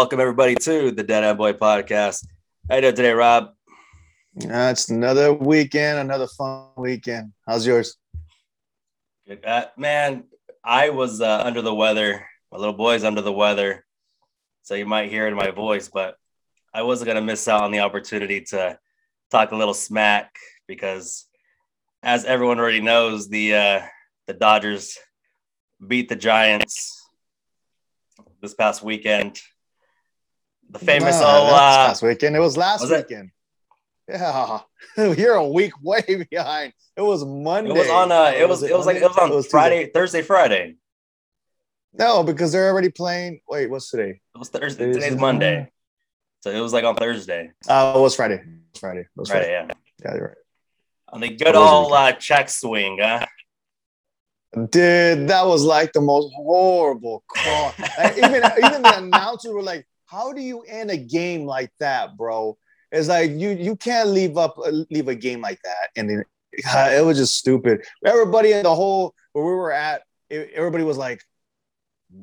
Welcome everybody to the Dad and Boy Podcast. How you doing today, Rob? Uh, it's another weekend, another fun weekend. How's yours? Good. Uh, man, I was uh, under the weather. My little boy's under the weather, so you might hear it in my voice, but I wasn't gonna miss out on the opportunity to talk a little smack because, as everyone already knows, the uh, the Dodgers beat the Giants this past weekend. The famous oh, that's uh, last weekend. It was last was it? weekend. Yeah, you're a week way behind. It was Monday. it was on uh, it was it was like it was on Tuesday. Friday, Thursday, Friday. No, because they're already playing. Wait, what's today? It was Thursday. Thursday. Today's Monday, so it was like on Thursday, Uh, it was Friday. It was Friday. It was Friday. Friday. Yeah, Yeah, you're right. on the good It was old uh, check swing. Huh? Dude, that was like the most horrible call. Like, even even the announcers were like, "How do you end a game like that, bro?" It's like you you can't leave up leave a game like that, and then, uh, it was just stupid. Everybody in the whole where we were at, everybody was like,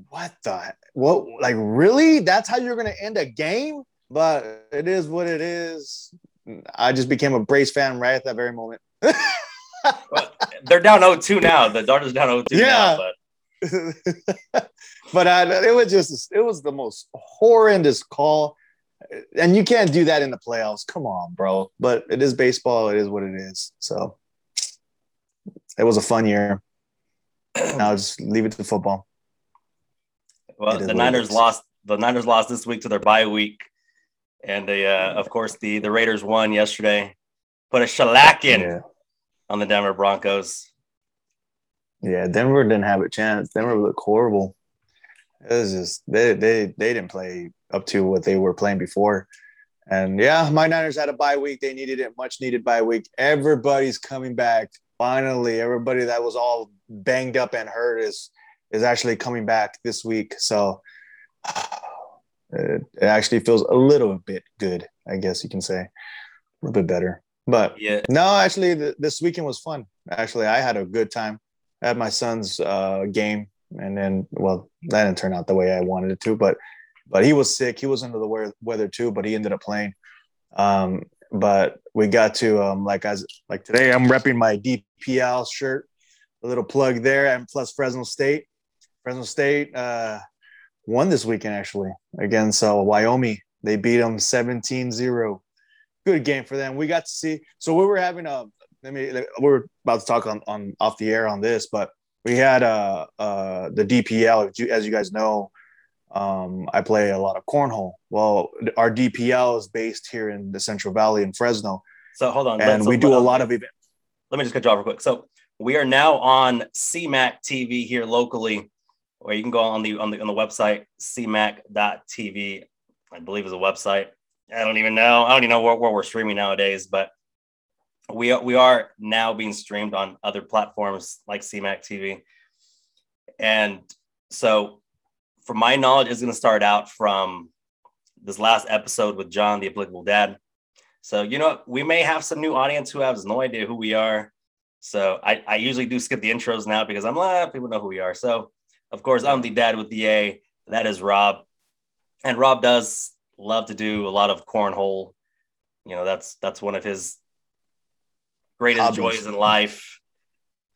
"What the what? Like really? That's how you're gonna end a game?" But it is what it is. I just became a Braves fan right at that very moment. Well, they're down 0-2 now. The Dodgers down 0-2 Yeah. now, but but uh, it was just it was the most horrendous call. And you can't do that in the playoffs. Come on bro. But it is baseball. It is what it is. So it was a fun year. Now just leave it to football. Well, the Niners lost. The Niners lost this week to their bye week, and they, uh, of course, the the Raiders won yesterday. Put a shellacking yeah. on the Denver Broncos. yeah denver didn't have a chance. Denver looked horrible it was just they they they didn't play up to what they were playing before. And yeah my niners had a bye week. They needed it much needed bye week. Everybody's coming back. Finally everybody that was all banged up and hurt is is actually coming back this week. So it, it actually feels a little bit good i guess you can say. A little bit better. But Yeah, no, actually, th- this weekend was fun. Actually, I had a good time. I had my son's uh, game, and then, well, that didn't turn out the way I wanted it to, but but he was sick. He was under the weather, too, but he ended up playing. Um, but we got to um, like as like today, I'm repping my DPL shirt. A little plug there, and plus Fresno State. Fresno State uh, won this weekend actually against uh, Wyoming. They beat them 17-0 good game for them. We got to see. So we were having a. Let me. We are about to talk on, on off the air on this, but we had uh uh the DPL. As you, guys know, um, I play a lot of cornhole. Well, our DPL is based here in the Central Valley in Fresno, so hold on. and Let's- we do a lot of events. let me just cut you off real quick. So we are now on CMAC TV here locally, or you can go on the on the on the website cmac.tv. I believe is a website. I don't even know. I don't even know where, where we're streaming nowadays, but we are we are now being streamed on other platforms like CMAC TV. And so from my knowledge, it's gonna start out from this last episode with John, the applicable dad. So, you know, we may have some new audience who has no idea who we are. So I, I usually do skip the intros now because I'm like, ah, people know who we are. So, of course, I'm the dad with the A. That is Rob. And Rob does love to do a lot of cornhole. You know, that's that's one of his greatest Hobbies. joys in life.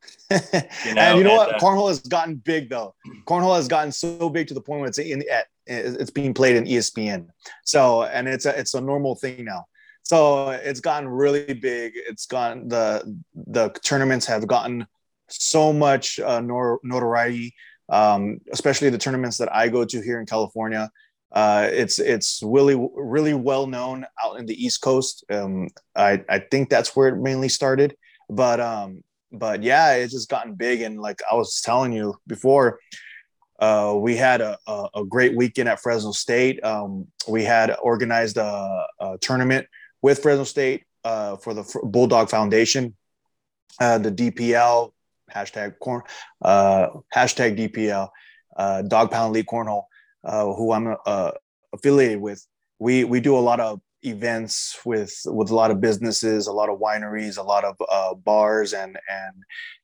and you know and, what? uh, Cornhole has gotten big though. Cornhole has gotten so big to the point where it's in at it's being played in ESPN. So and it's a it's a normal thing now. So it's gotten really big. It's gotten the the tournaments have gotten so much uh, nor- notoriety, um, especially the tournaments that I go to here in California. Uh, it's it's really really well known out in the East Coast. Um, I I think that's where it mainly started, but um, but yeah, it's just gotten big. And like I was telling you before, uh, we had a, a, a great weekend at Fresno State. Um, we had organized a, a tournament with Fresno State uh, for the Bulldog Foundation, uh, the DPL hashtag corn uh, hashtag DPL uh, Dog Pound League Cornhole, who I'm uh, affiliated with. We we do a lot of events with with a lot of businesses, a lot of wineries, a lot of uh, bars, and and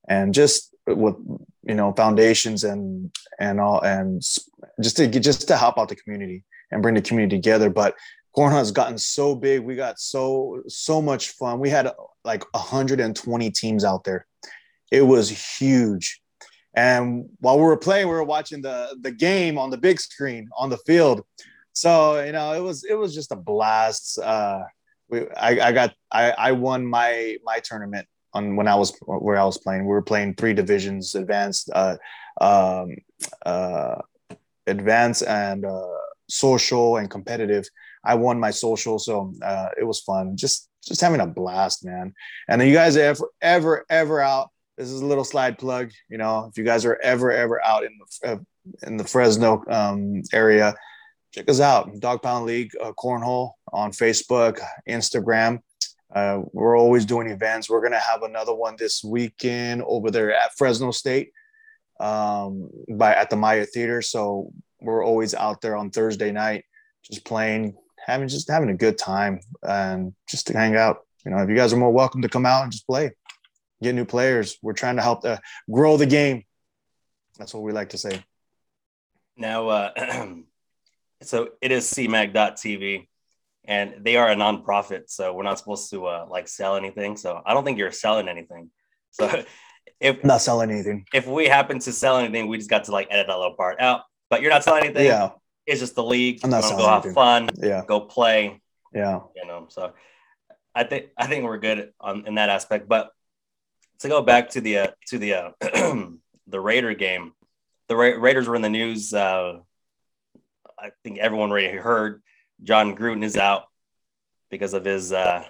and just with you know foundations and and all and just to just to help out the community and bring the community together. But cornhole has gotten so big. We got so so much fun. We had like 120 teams out there. It was huge. And while we were playing, we were watching the the game on the big screen on the field. So you know, it was it was just a blast. Uh, we, I, I got I, I won my my tournament on when I was where I was playing. We were playing three divisions: advanced, uh, um, uh, advanced, and uh, social and competitive. I won my social, so uh, it was fun. Just just having a blast, man. And then you guys ever ever ever out? This is a little slide plug. You know, if you guys are ever ever out in the uh, in the Fresno um, area, check us out dog pound league uh, cornhole on facebook instagram. Uh, we're always doing events. We're to have another one this weekend over there at fresno state um, by at the maya theater. So we're always out there on thursday night just playing having just having a good time and just to hang out. You know if you guys are more welcome to come out and just play get new players. We're trying to help uh, grow the game. That's what we like to say. Now uh so it is cmac.tv and they are a nonprofit so we're not supposed to uh, like sell anything. So i don't think you're selling anything. So if not selling anything. if we happen to sell anything we just got to like edit that little part out. But you're not selling anything. Yeah. It's just the league. I'm not selling go anything. have fun. Yeah. Go play. Yeah. You know so i think i think we're good on in that aspect. But to go back to the uh, to the uh, the raider game the Ra- raiders were in the news uh I think everyone already heard Jon Gruden is out because of his uh,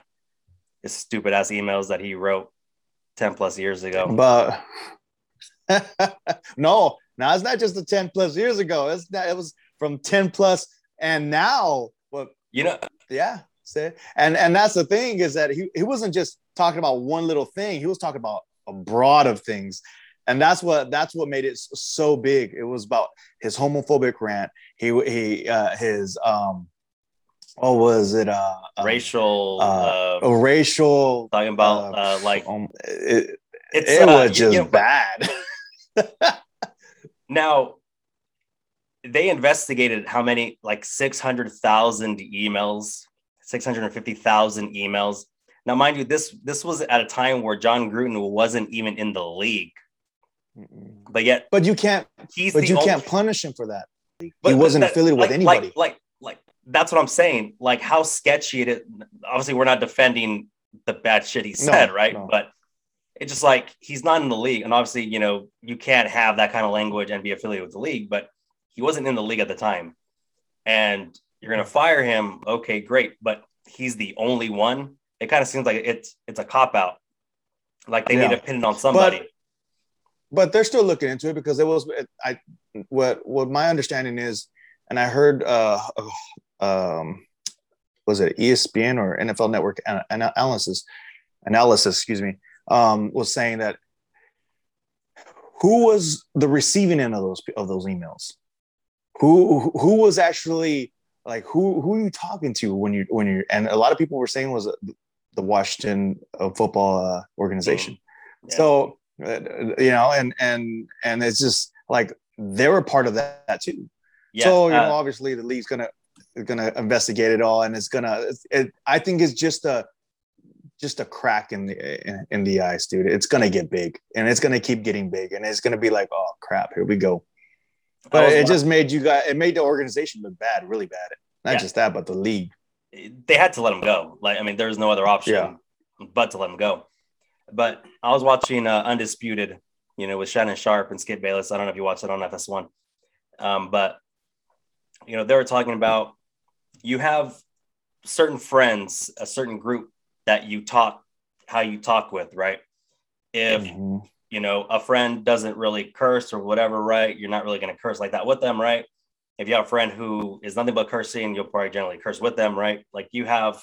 his stupid ass emails that he wrote ten plus years ago. But no, now it's not just the ten plus years ago. It's not, it was from ten plus and now. What you know? Yeah. Say and and that's the thing is that he he wasn't just talking about one little thing. He was talking about a broad of things. And that's what that's what made it so big. It was about his homophobic rant. He he uh his um what was it uh um, racial uh, uh racial talking about uh, uh like um, it, it was uh, just you know, bad. Now they investigated how many like 600,000 emails 650,000 emails now mind you this this was at a time where Jon Gruden wasn't even in the league but yet, but you can't. He's but you only, can't punish him for that. But, he wasn't that, affiliated like, with anybody. Like, like, like, that's what I'm saying. Like, how sketchy it is. Obviously, we're not defending the bad shit he said, no, right? No. But it's just like he's not in the league, and obviously, you know, you can't have that kind of language and be affiliated with the league. But he wasn't in the league at the time, and you're gonna fire him. Okay, great, but he's the only one. It kind of seems like it's it's a cop out. Like they yeah. need to pin it on somebody. But, but they're still looking into it because it was I what what my understanding is, and I heard uh um was it ESPN or NFL Network analysis analysis excuse me um was saying that who was the receiving end of those of those emails who who was actually like who who are you talking to when you when you and a lot of people were saying was the Washington uh, football uh, organization. Yeah. So uh, you know, and and and it's just like they were part of that, that too. Yeah, so you know, obviously the league's gonna gonna investigate it all, and it's gonna. It, I think it's just a just a crack in the in, in the ice, dude. It's gonna get big, and it's gonna keep getting big, and it's gonna be like, oh crap, here we go. But it just made you guys. It made the organization look bad, really bad. Not yeah. just that, but the league. They had to let him go. Like I mean, there's no other option yeah. but to let him go. But I was watching uh, Undisputed, you know, with Shannon Sharpe and Skip Bayless. I don't know if you watched it on FS1, um, but you know, they were talking about you have certain friends, a certain group that you talk how you talk with, right? If mm-hmm. you know a friend doesn't really curse or whatever, right? You're not really going to curse like that with them, right? If you have a friend who is nothing but cursing, you'll probably generally curse with them, right? Like you have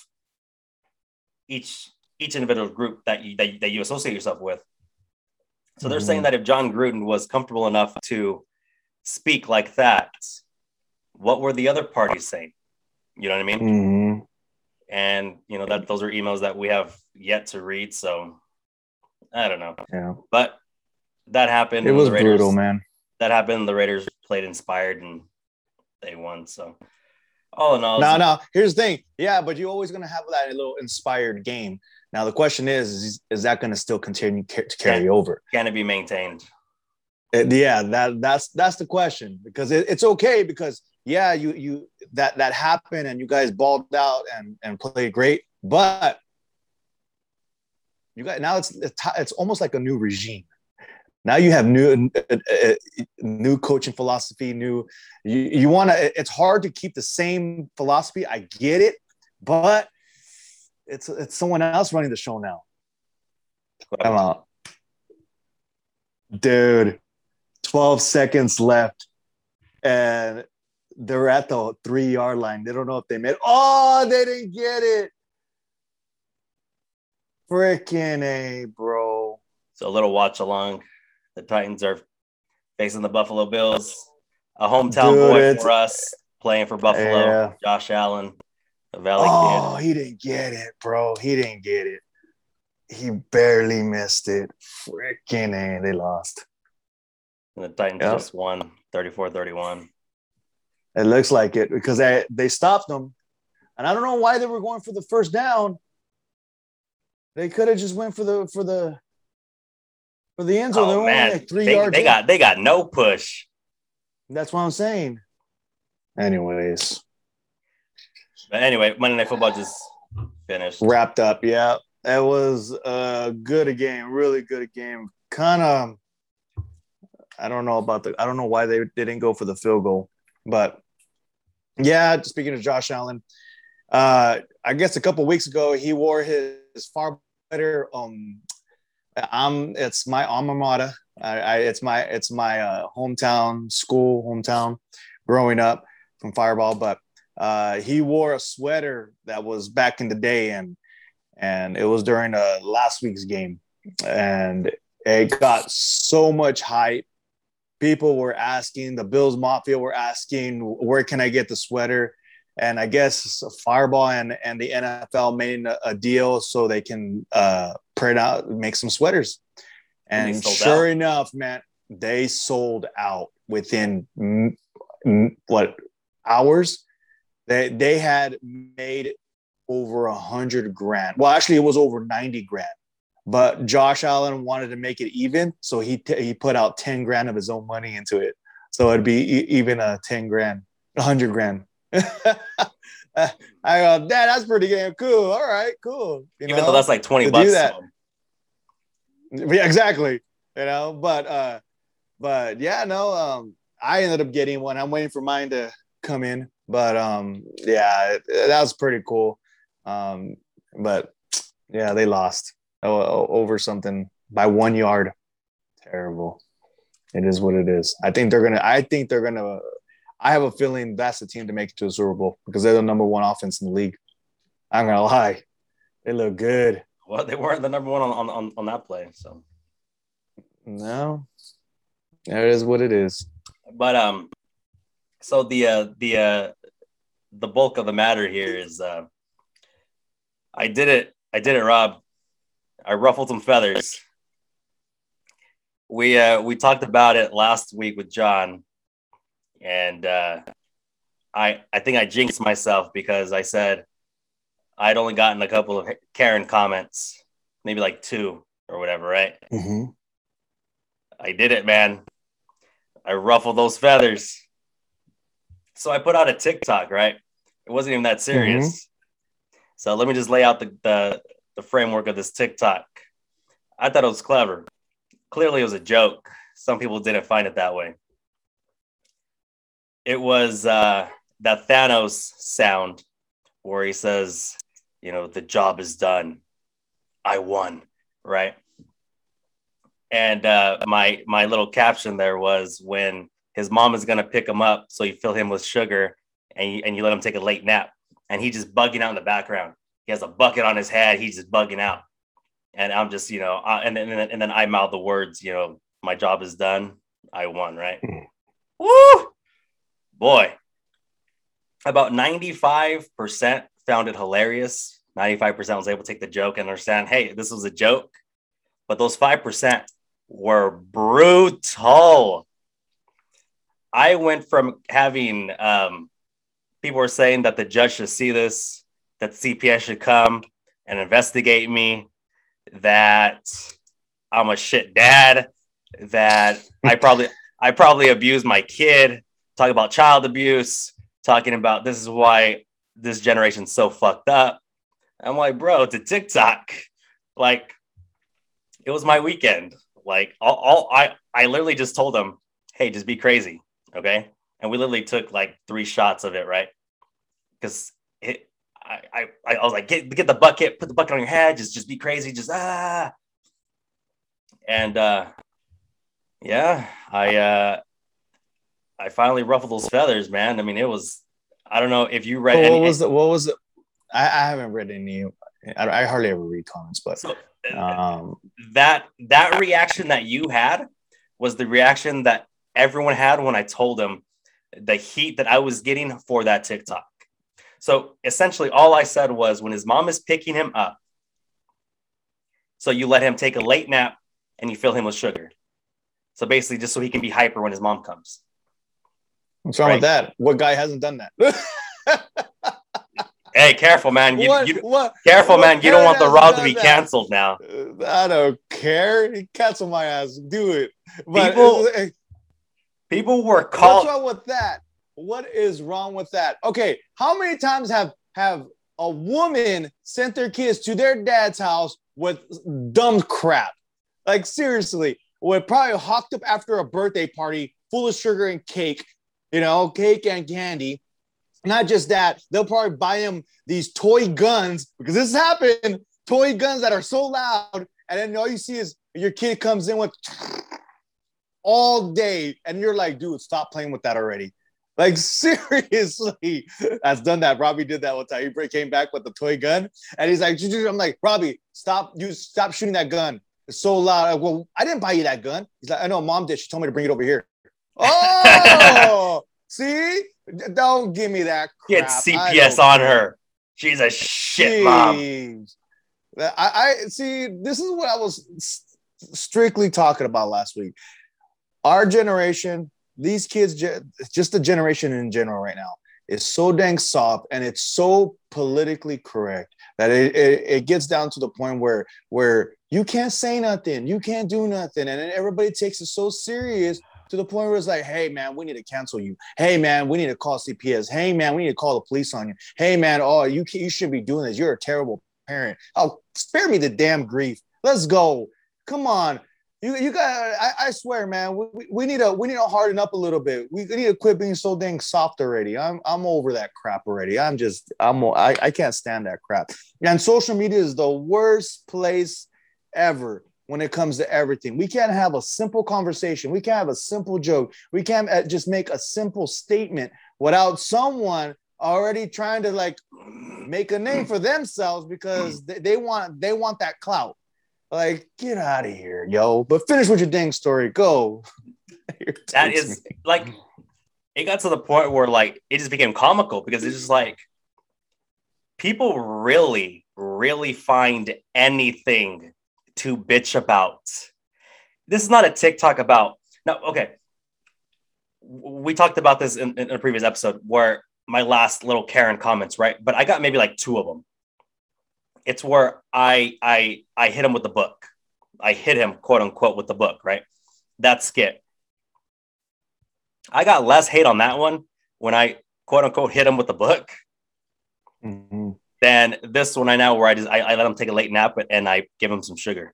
each each individual group that you, that, that you associate yourself with. So they're mm-hmm. saying that if Jon Gruden was comfortable enough to speak like that, what were the other parties saying? You know what I mean? Mm-hmm. and you know that those are emails that we have yet to read. So I don't know, Yeah. but that happened. It was Raiders- brutal, man. That happened. The Raiders played inspired and they won. So all in all, No, no. Here's the thing. Yeah, but you're always gonna have that little inspired game. Now the question is, is, is that gonna still continue ca- to carry over? can it be maintained? Uh, yeah, that that's that's the question because it, it's okay because yeah, you you that that happened and you guys balled out and and played great, but you got now it's it's it's almost like a new regime. Now you have new uh, uh, new coaching philosophy, new you, you want to. It's hard to keep the same philosophy. I get it, but it's it's someone else running the show now. Come on. Dude, 12 seconds left. And they're at the three yard line. They don't know if they made Oh, they didn't get it. Freaking A, bro. So a little watch along. The Titans are facing the Buffalo Bills. A hometown Dude, boy it's- for us playing for Buffalo. Yeah. Josh Allen, the Valley Oh, kid. he didn't get it, bro. He didn't get it. He barely missed it. Freaking A, they lost. And the Titans Yeah. just won 34-31. It looks like it because they, they stopped them. And I don't know why they were going for the first down. They could have just went for the for the for the end zone. They're Oh only man, like three they, yards. they in. got they got no push. That's what I'm saying. Anyways, But anyway, Monday Night Football just finished. wrapped up. Yeah, it was a good game, really good game. Kind of, I don't know about the. I don't know why they didn't go for the field goal, but yeah. Speaking of Josh Allen, uh, I guess a couple weeks ago he wore his, his far better. Um, I'm. It's my alma mater. I, I it's my it's my uh, hometown school, hometown. Growing up from Firebaugh, but uh, he wore a sweater that was back in the day, and and it was during uh, last week's game, and it got so much hype. People were asking, the Bills Mafia were asking, where can I get the sweater? And I guess Firebaugh and, and the NFL made a, a deal so they can uh, print out, make some sweaters. And And sure out. enough, man, they sold out within mm, mm, what hours? They they had made over a hundred grand. Well, actually, it was over ninety grand. But Josh Allen wanted to make it even, so he t- he put out ten grand of his own money into it. So it'd be e- even a ten grand, a hundred grand. I go, Dad, that's pretty damn cool. All right, cool. You Even know? though that's like 20 to do bucks. that. Yeah, exactly. You know, but uh, but yeah, no, um, I ended up getting one. I'm waiting for mine to come in, but um, yeah, that was pretty cool. Um, but yeah, they lost over something by one yard. Terrible. It is what it is. I think they're gonna. I think they're gonna. I have a feeling that's the team to make it to the Super Bowl because they're the number one offense in the league. I'm gonna lie, they look good. Well, they weren't the number one on, on, on, on that play. So, No, it is what it is. but um, so the uh, the uh, the bulk of the matter here is uh, I did it. I did it, Rob. I ruffled some feathers. We uh, we talked about it last week with John, and uh, I I think I jinxed myself because I said I'd only gotten a couple of Karen comments, maybe like two or whatever, right? Mm-hmm. I did it, man. I ruffled those feathers. So I put out a TikTok, right? It wasn't even that serious. So let me just lay out the, the the framework of this TikTok. I thought it was clever. Clearly, it was a joke. Some people didn't find it that way. It was uh, that Thanos sound where he says, you know, the job is done. I won, right? And uh, my my little caption there was when his mom is gonna pick him up, so you fill him with sugar and you, and you let him take a late nap, and he just bugging out in the background. He has a bucket on his head. He's just bugging out, and I'm just you know, uh, and then and then, and then I mouth the words, you know, my job is done. I won, right? Woo, boy. About 95% found it hilarious. 95% was able to take the joke and understand, hey, this was a joke. But those 5% were brutal. I went from having um, people were saying that the judge should see this, that CPS should come and investigate me, that I'm a shit dad, that I probably I probably abused my kid, talking about child abuse, talking about this is why this generation's so fucked up. I'm like, bro, it's a TikTok. Like, it was my weekend. Like, all, all I I literally just told them, hey, just be crazy, okay? And we literally took like three shots of it, right? Because it, I, I, I was like, get get the bucket, put the bucket on your head, just just be crazy, just ah. And uh, yeah, I uh, I finally ruffled those feathers, man. I mean, it was. I don't know if you read. What any, was the, what was it? I, I haven't read any. I, I hardly ever read comments, but so, um, that that reaction that you had was the reaction that everyone had when I told them the heat that I was getting for that TikTok. So essentially, all I said was when his mom is picking him up, so you let him take a late nap and you fill him with sugar. So basically, just so he can be hyper when his mom comes. What's wrong right. with that? What guy hasn't done that? Hey, careful, man. You, what, you- what, careful, what man. You don't want the Raw to be that? canceled now. Uh, I don't care. Cancel my ass. Do it. But People- uh, People were caught. what's wrong with that? What is wrong with that? Okay, how many times have have a woman sent their kids to their dad's house with dumb crap? Like seriously, we're probably hocked up after a birthday party full of sugar and cake, you know, cake and candy. Not just that, they'll probably buy him these toy guns because this happened. Toy guns that are so loud, and then all you see is your kid comes in with all day, and you're like, dude, stop playing with that already. Like seriously, that's done that. Robbie did that one time. He came back with the toy gun, and he's like, I'm like, Robbie, stop, you stop shooting that gun. It's so loud. Like, well, I didn't buy you that gun. He's like, I know, mom did. She told me to bring it over here. Oh, see, don't give me that. Get crap. I CPS on care. her. She's a shit mom. I, I see. This is what I was strictly talking about last week. Our generation, these kids, just the generation in general right now, is so dang soft and it's so politically correct that it, it, it gets down to the point where where you can't say nothing, you can't do nothing, and then everybody takes it so serious to the point where it's like, hey man, we need to cancel you. Hey man, we need to call CPS. Hey man, we need to call the police on you. Hey man, oh you you shouldn't be doing this. You're a terrible parent. Oh, spare me the damn grief. Let's go. Come on. You, you got. I, I swear, man. We, we- we need to we need to harden up a little bit. We need to quit being so dang soft already. I'm I'm over that crap already. I'm just I'm I, I can't stand that crap. And social media is the worst place ever when it comes to everything. We can't have a simple conversation. We can't have a simple joke. We can't uh, just make a simple statement without someone already trying to like make a name for themselves because they, they want they want that clout. Like, get out of here, yo. But finish with your dang story. Go. That is like, it got to the point where like it just became comical because it's just like people really, really find anything to bitch about. This is not a TikTok about no. Okay, we talked about this in, in a previous episode where my last little Karen comments, right? But I got maybe like two of them. It's where I I I hit him with the book. I hit him, quote unquote, with the book, right? That skit. I got less hate on that one when I quote unquote hit him with the book Mhm. Than this one I now where I just I, I let him take a late nap and I give him some sugar.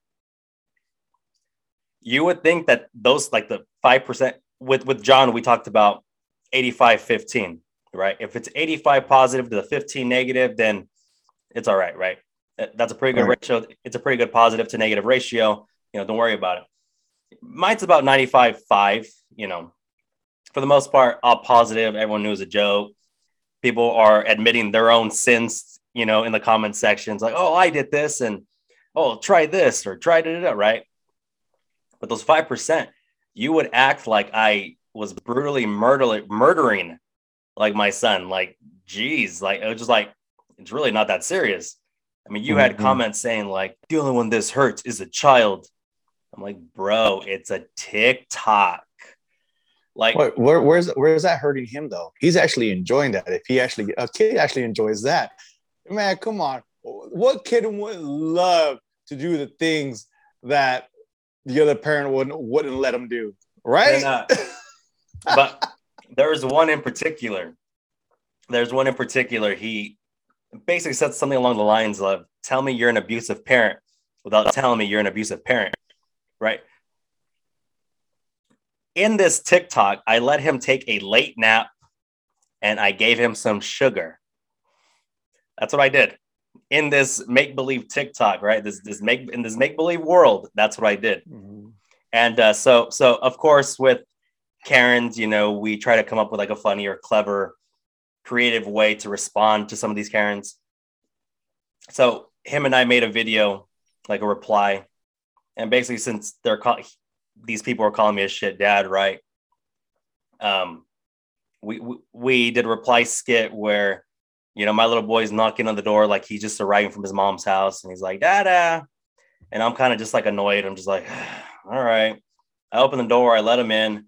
You would think that those like the five percent with with John we talked about 85 15, right? If it's 85 positive to the 15 negative, then it's all right, right? That's a pretty good Right. ratio. It's a pretty good positive to negative ratio. You know, don't worry about it. Mine's about 95 5, you know. For the most part, all positive. Everyone knew it was a joke people are admitting their own sins, you know, in the comment sections, like, oh, I did this, and oh, try this or try it, right? But those five percent, you would act like I was brutally murdering, murdering, like my son. Like, geez, like it was just like it's really not that serious. I mean, you had Mhm. comments saying like the only one this hurts is a child. I'm like, bro, it's a TikTok. Like, What, where, where's where's that hurting him though? He's actually enjoying that. If he actually a kid actually enjoys that, man, come on. What kid would love to do the things that the other parent wouldn't wouldn't let him do, right? But there's one in particular. There's one in particular. He basically said something along the lines of, "Tell me you're an abusive parent without telling me you're an abusive parent." Right? In this TikTok, I let him take a late nap and I gave him some sugar. That's what I did. In this make-believe TikTok, right? This this make in this make-believe world, that's what I did. Mhm. And uh, so, so of course, with Karens, you know, we try to come up with like a funny or clever, creative way to respond to some of these Karens. So him and I made a video, like a reply, and basically, since they're call- these people are calling me a shit dad, right? Um, we, we we did a reply skit where, you know, my little boy's knocking on the door like he's just arriving from his mom's house, and he's like, "Dada," and I'm kind of just like annoyed. I'm just like, all right. I open the door, I let him in.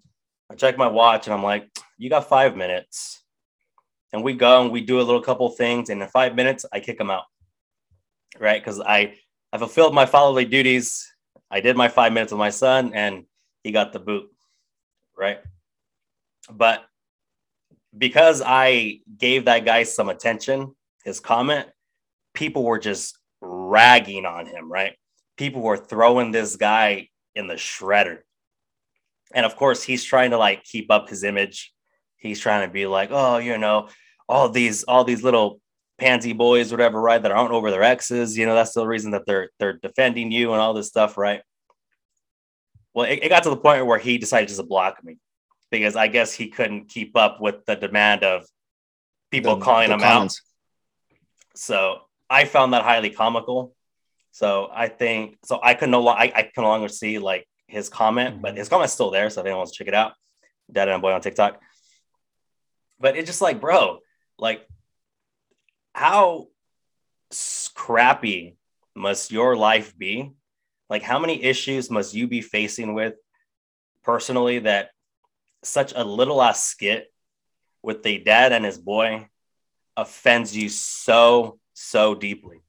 I check my watch, and I'm like, you got five minutes. And we go and we do a little couple things, and in five minutes, I kick him out. Right? Because I I fulfilled my fatherly duties. I did my five minutes with my son, and he got the boot. Right? But because I gave that guy some attention, his comment, people were just ragging on him, right? People were throwing this guy in the shredder. And of course, he's trying to like keep up his image. He's trying to be like, oh, you know, all these, all these little pansy boys, whatever, right? That aren't over their exes. You know, that's the reason that they're they're defending you and all this stuff, right? Well, it, it got to the point where he decided just to block me because I guess he couldn't keep up with the demand of people The- calling the him out. So I found that highly comical. So I think so I can no longer I, I can no longer see like his comment, but mm-hmm. his comment's still there. So if anyone wants to check it out, Dad and Boy on TikTok. But it's just like, bro, like how crappy must your life be? Like how many issues must you be facing with personally that such a little ass skit with the dad and his boy offends you so so deeply.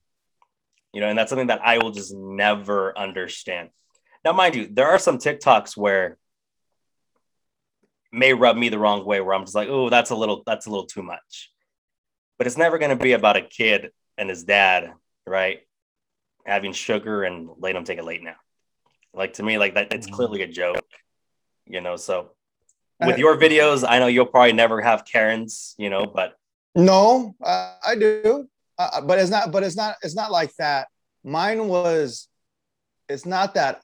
You know and that's something that i will just never understand. Now mind you there are some tiktoks where may rub me the wrong way where i'm just like oh that's a little that's a little too much. But it's never going to be about a kid and his dad right having sugar and letting him take a late nap like to me like that it's mm-hmm. clearly a joke you know so with your videos i know you'll probably never have karens you know but No, uh, I do, uh, but it's not. But it's not. It's not like that. Mine was. It's not that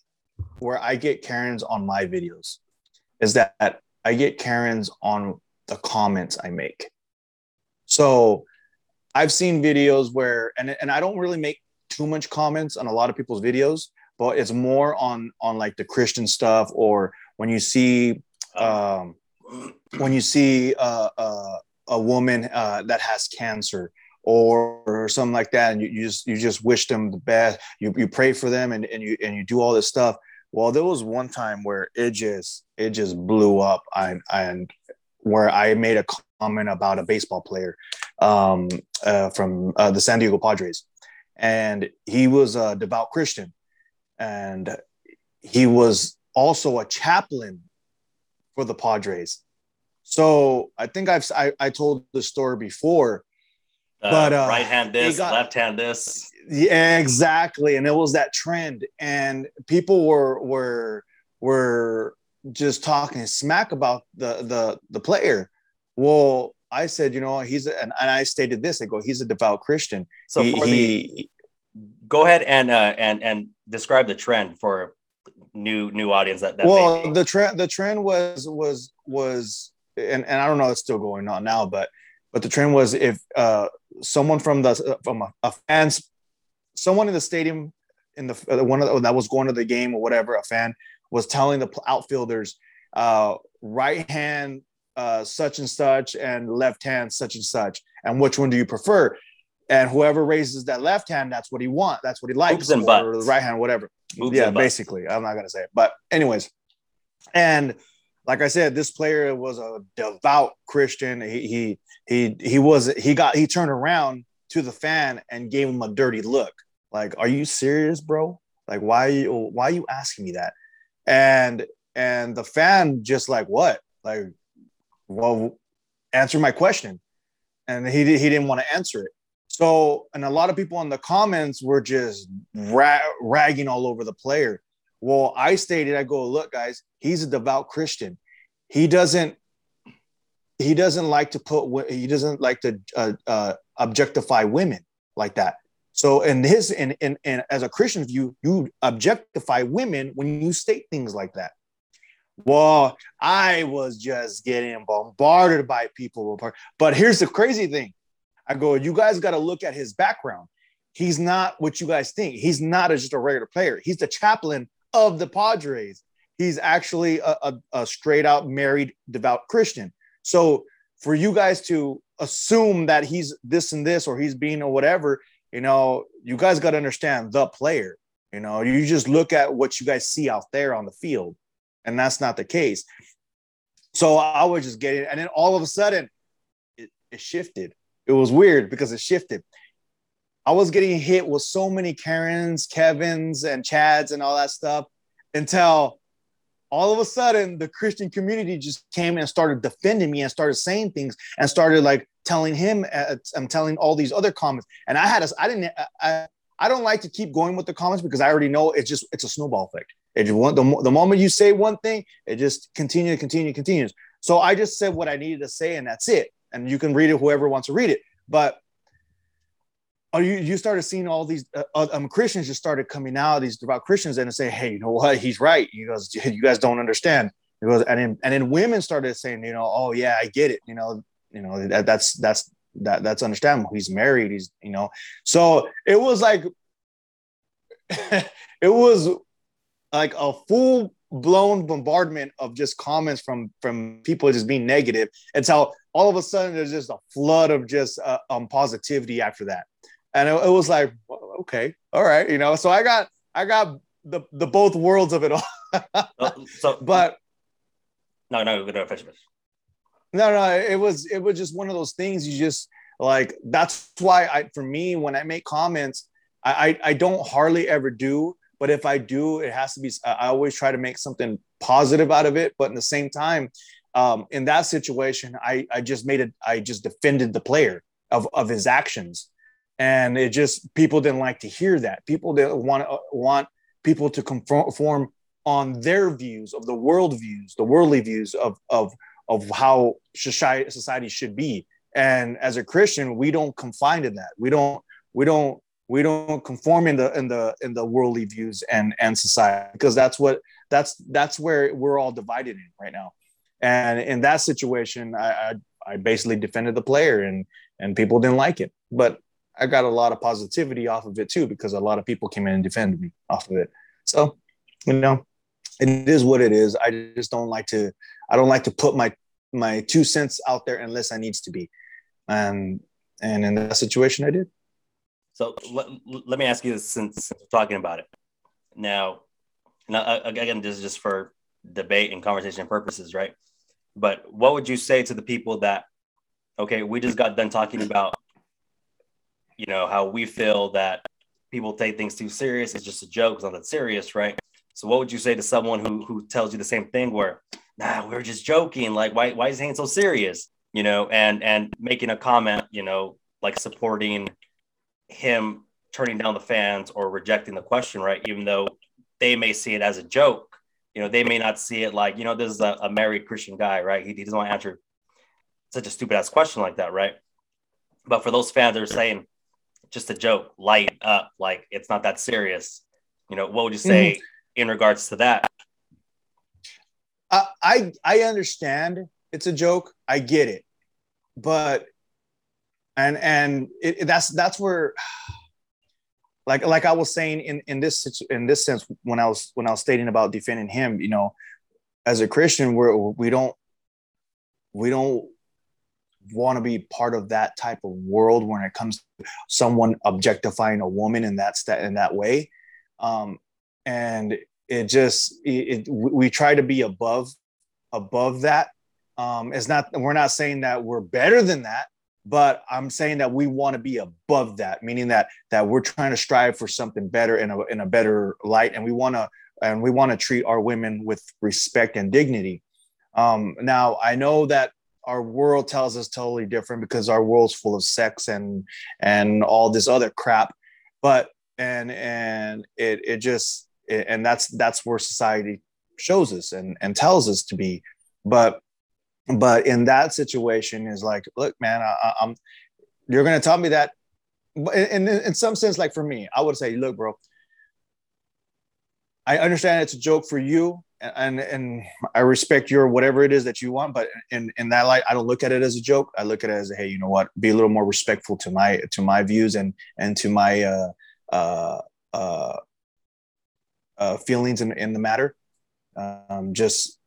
where I get Karens on my videos. Is that I get Karens on the comments I make. So, I've seen videos where, and and I don't really make too much comments on a lot of people's videos, but it's more on on like the Christian stuff or when you see um, when you see uh, uh, a woman uh, that has cancer or, or something like that, and you, you just you just wish them the best. You you pray for them and, and you and you do all this stuff. Well, there was one time where it just it just blew up, and and where I made a comment about a baseball player um, uh, from the San Diego Padres, and he was a devout Christian, and he was also a chaplain for the Padres. So I think I've I, I told the story before. uh, But, uh, right hand this got- left hand this Yeah, exactly. And it was that trend, and people were were were just talking smack about the the the player. Well, I said, you know, he's a, and, and I stated this. I go, he's a devout Christian. so he, for the, he go ahead and uh, and and describe the trend for new new audience that, that well the trend the trend was was was and, and i don't know it's still going on now but but the trend was if uh someone from the from a, a fans someone in the stadium in the uh, one of the, that was going to the game or whatever a fan was telling the outfielders uh right hand uh such and such and left hand such and such and which one do you prefer and whoever raises that left hand, that's what he wants. That's what he likes. Boobs and or butts. the right hand, whatever. Boobs yeah, basically. I'm not gonna say it, but anyways, and like I said, this player was a devout Christian. He he he he was he got he turned around to the fan and gave him a dirty look. Like, are you serious, bro? Like, why you why are you asking me that? And and the fan just like what? Like, well, answer my question. And he he didn't want to answer it. So, and a lot of people in the comments were just ra- ragging all over the player. Well, I stated, I go, look, guys, he's a devout Christian. He doesn't, he doesn't like to put, he doesn't like to uh, uh, objectify women like that. So, in his, in, in, in as a Christian view, you objectify women when you state things like that. Well, I was just getting bombarded by people. But here's the crazy thing I go, you guys got to look at his background. He's not what you guys think. He's not a, just a regular player. He's the chaplain of the Padres. He's actually a, a, a straight out married devout Christian. So for you guys to assume that he's this and this or he's being or whatever, you know, you guys got to understand the player. You know, you just look at what you guys see out there on the field, and that's not the case. So I was just getting, and then all of a sudden, it, it shifted it was weird because it shifted. I was getting hit with so many Karens, Kevins, and Chads and all that stuff until all of a sudden the Christian community just came and started defending me and started saying things and started like telling him, uh, I'm telling all these other comments. And I had a, I didn't, I, I don't like to keep going with the comments because I already know it's just, it's a snowball effect. It just, the, the moment you say one thing, it just continue, continue, continues. So I just said what I needed to say and that's it and you can read it whoever wants to read it. But oh, you you started seeing all these uh, um, Christians just started coming out these devout Christians and say hey you know what? He's right. You guys you guys don't understand. It goes and then and then women started saying you know oh yeah I get it. You know you know that, that's that's that that's understandable. He's married. He's you know. So it was like it was like a full blown bombardment of just comments from from people just being negative until all of a sudden there's just a flood of just uh, um positivity after that and it, it was like okay all right you know so i got i got the the both worlds of it all So, so but no, no, go to finish. finish. no no it was it was just one of those things you just like that's why i for me when i make comments i i, I don't hardly ever do but if i do it has to be i always try to make something positive out of it. But in the same time um, in that situation i i just made it i just defended the player of of his actions. And it just people didn't like to hear that. People didn't want uh, want people to conform on their views of the world views the worldly views of of of how society society should be. And as a christian we don't confine to that. We don't we don't we don't conform in the in the in the worldly views and and society because that's what that's that's where we're all divided in right now. And in that situation i i, I basically defended the player and and people didn't like it. But i got a lot of positivity off of it too because a lot of people came in and defended me off of it. So you know it is what it is. I just don't like to i don't like to put my my two cents out there unless i needs to be. And and in that situation i did So let, let me ask you this since, we're talking about it. Now, now uh, again, this is just for debate and conversation purposes, right? But what would you say to the people that, okay, we just got done talking about, you know, how we feel that people take things too serious. It's just a joke. It's not that serious, right? So what would you say to someone who, who tells you the same thing where, nah, we're just joking. Like, why, why is he so serious? You know, and, and making a comment, you know, like supporting him turning down the fans or rejecting the question, right? Even though they may see it as a joke, you know, they may not see it like, you know, this is a, a married Christian guy, right? He, he doesn't want to answer such a stupid ass question like that, right? But for those fans that are saying just a joke, light up, like it's not that serious, you know, what would you mm-hmm. say in regards to that? I I understand it's a joke. I get it, but and and it, that's that's where, like like I was saying in in this in this sense when I was when I was stating about defending him, you know, as a Christian, we're we don't we don't want to be part of that type of world when it comes to someone objectifying a woman in that st- in that way. Um, and it just it, it, we try to be above above that. Um, it's not we're not saying that we're better than that but i'm saying that we want to be above that meaning that that we're trying to strive for something better in a, in a better light and we want to and we want to treat our women with respect and dignity. Um, now i know that our world tells us totally different because our world's full of sex and and all this other crap but and and it it just and that's that's where society shows us and and tells us to be. But but in that situation is like look man I, i'm you're going to tell me that in, in some sense like for me i would say look bro i understand it's a joke for you and and I respect your whatever it is that you want, but in in that light, I don't look at it as a joke. I look at it as, hey, you know what? Be a little more respectful to my to my views and and to my uh, uh, uh, uh, feelings in, in the matter. Um, just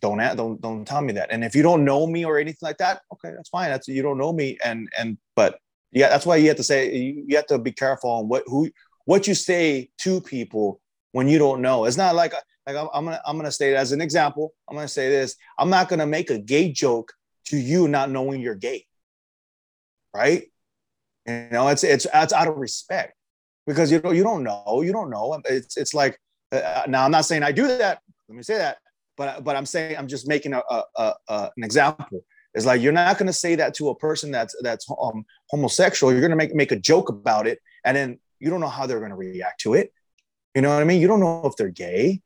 don't don't don't tell me that. And if you don't know me or anything like that, okay, that's fine. That's you don't know me, and and but yeah, that's why you have to say you, you have to be careful on what who what you say to people when you don't know. It's not like like I'm, I'm gonna I'm gonna say it as an example. I'm gonna say this. I'm not gonna make a gay joke to you not knowing you're gay, right? You know, it's it's it's out of respect because you know you don't know you don't know. It's it's like uh, now I'm not saying I do that. Let me say that, but but I'm saying I'm just making a, a, a, an example. It's like you're not going to say that to a person that's that's um, homosexual. You're going to make make a joke about it, and then you don't know how they're going to react to it. You know what I mean? You don't know if they're gay.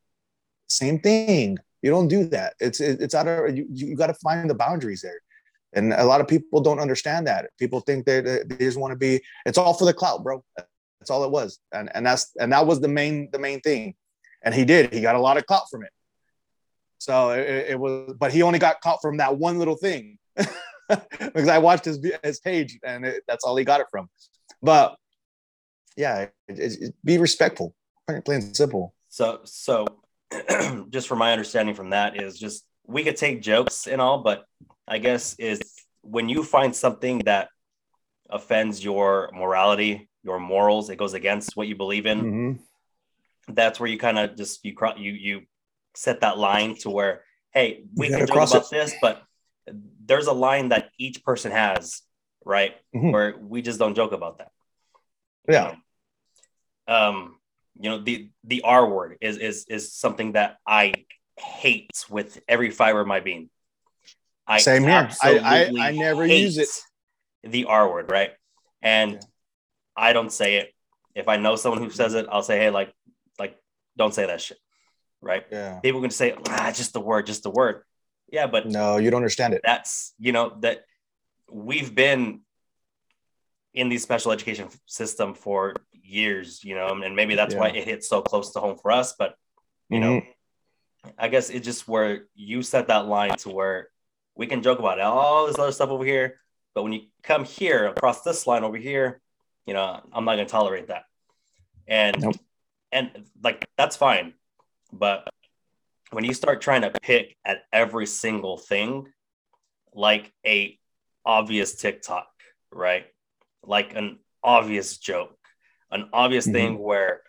Same thing. You don't do that. It's it's out of you. You got to find the boundaries there, and a lot of people don't understand that. People think they they just want to be. It's all for the clout, bro. That's all it was, and and that's and that was the main the main thing, and he did. He got a lot of clout from it. So it, it was, but he only got caught from that one little thing, because I watched his his page, and it, that's all he got it from. But yeah, it, be respectful, plain and simple. So so just from my understanding from that is just we could take jokes and all, but I guess is when you find something that offends your morality, your morals, it goes against what you believe in. Mm-hmm. That's where you kind of just you you you set that line to where hey, we can joke about it. this, but there's a line that each person has, right? Mm-hmm. Where we just don't joke about that. Yeah. Um, you know the the r word is is is something that i hate with every fiber of my being I same here I, I i never use it the r word right and yeah. i don't say it if i know someone who says it i'll say hey like like don't say that shit right yeah people can say ah just the word just the word yeah but no you don't understand it that's you know that we've been in the special education system for years, you know, and maybe that's yeah. why it hits so close to home for us. But you mm-hmm. know, I guess it's just where you set that line to where we can joke about it, all this other stuff over here, but when you come here across this line over here, you know, I'm not gonna tolerate that. And nope. and like that's fine, but when you start trying to pick at every single thing, like a obvious TikTok, right? Like an obvious joke, an obvious mm-hmm. thing where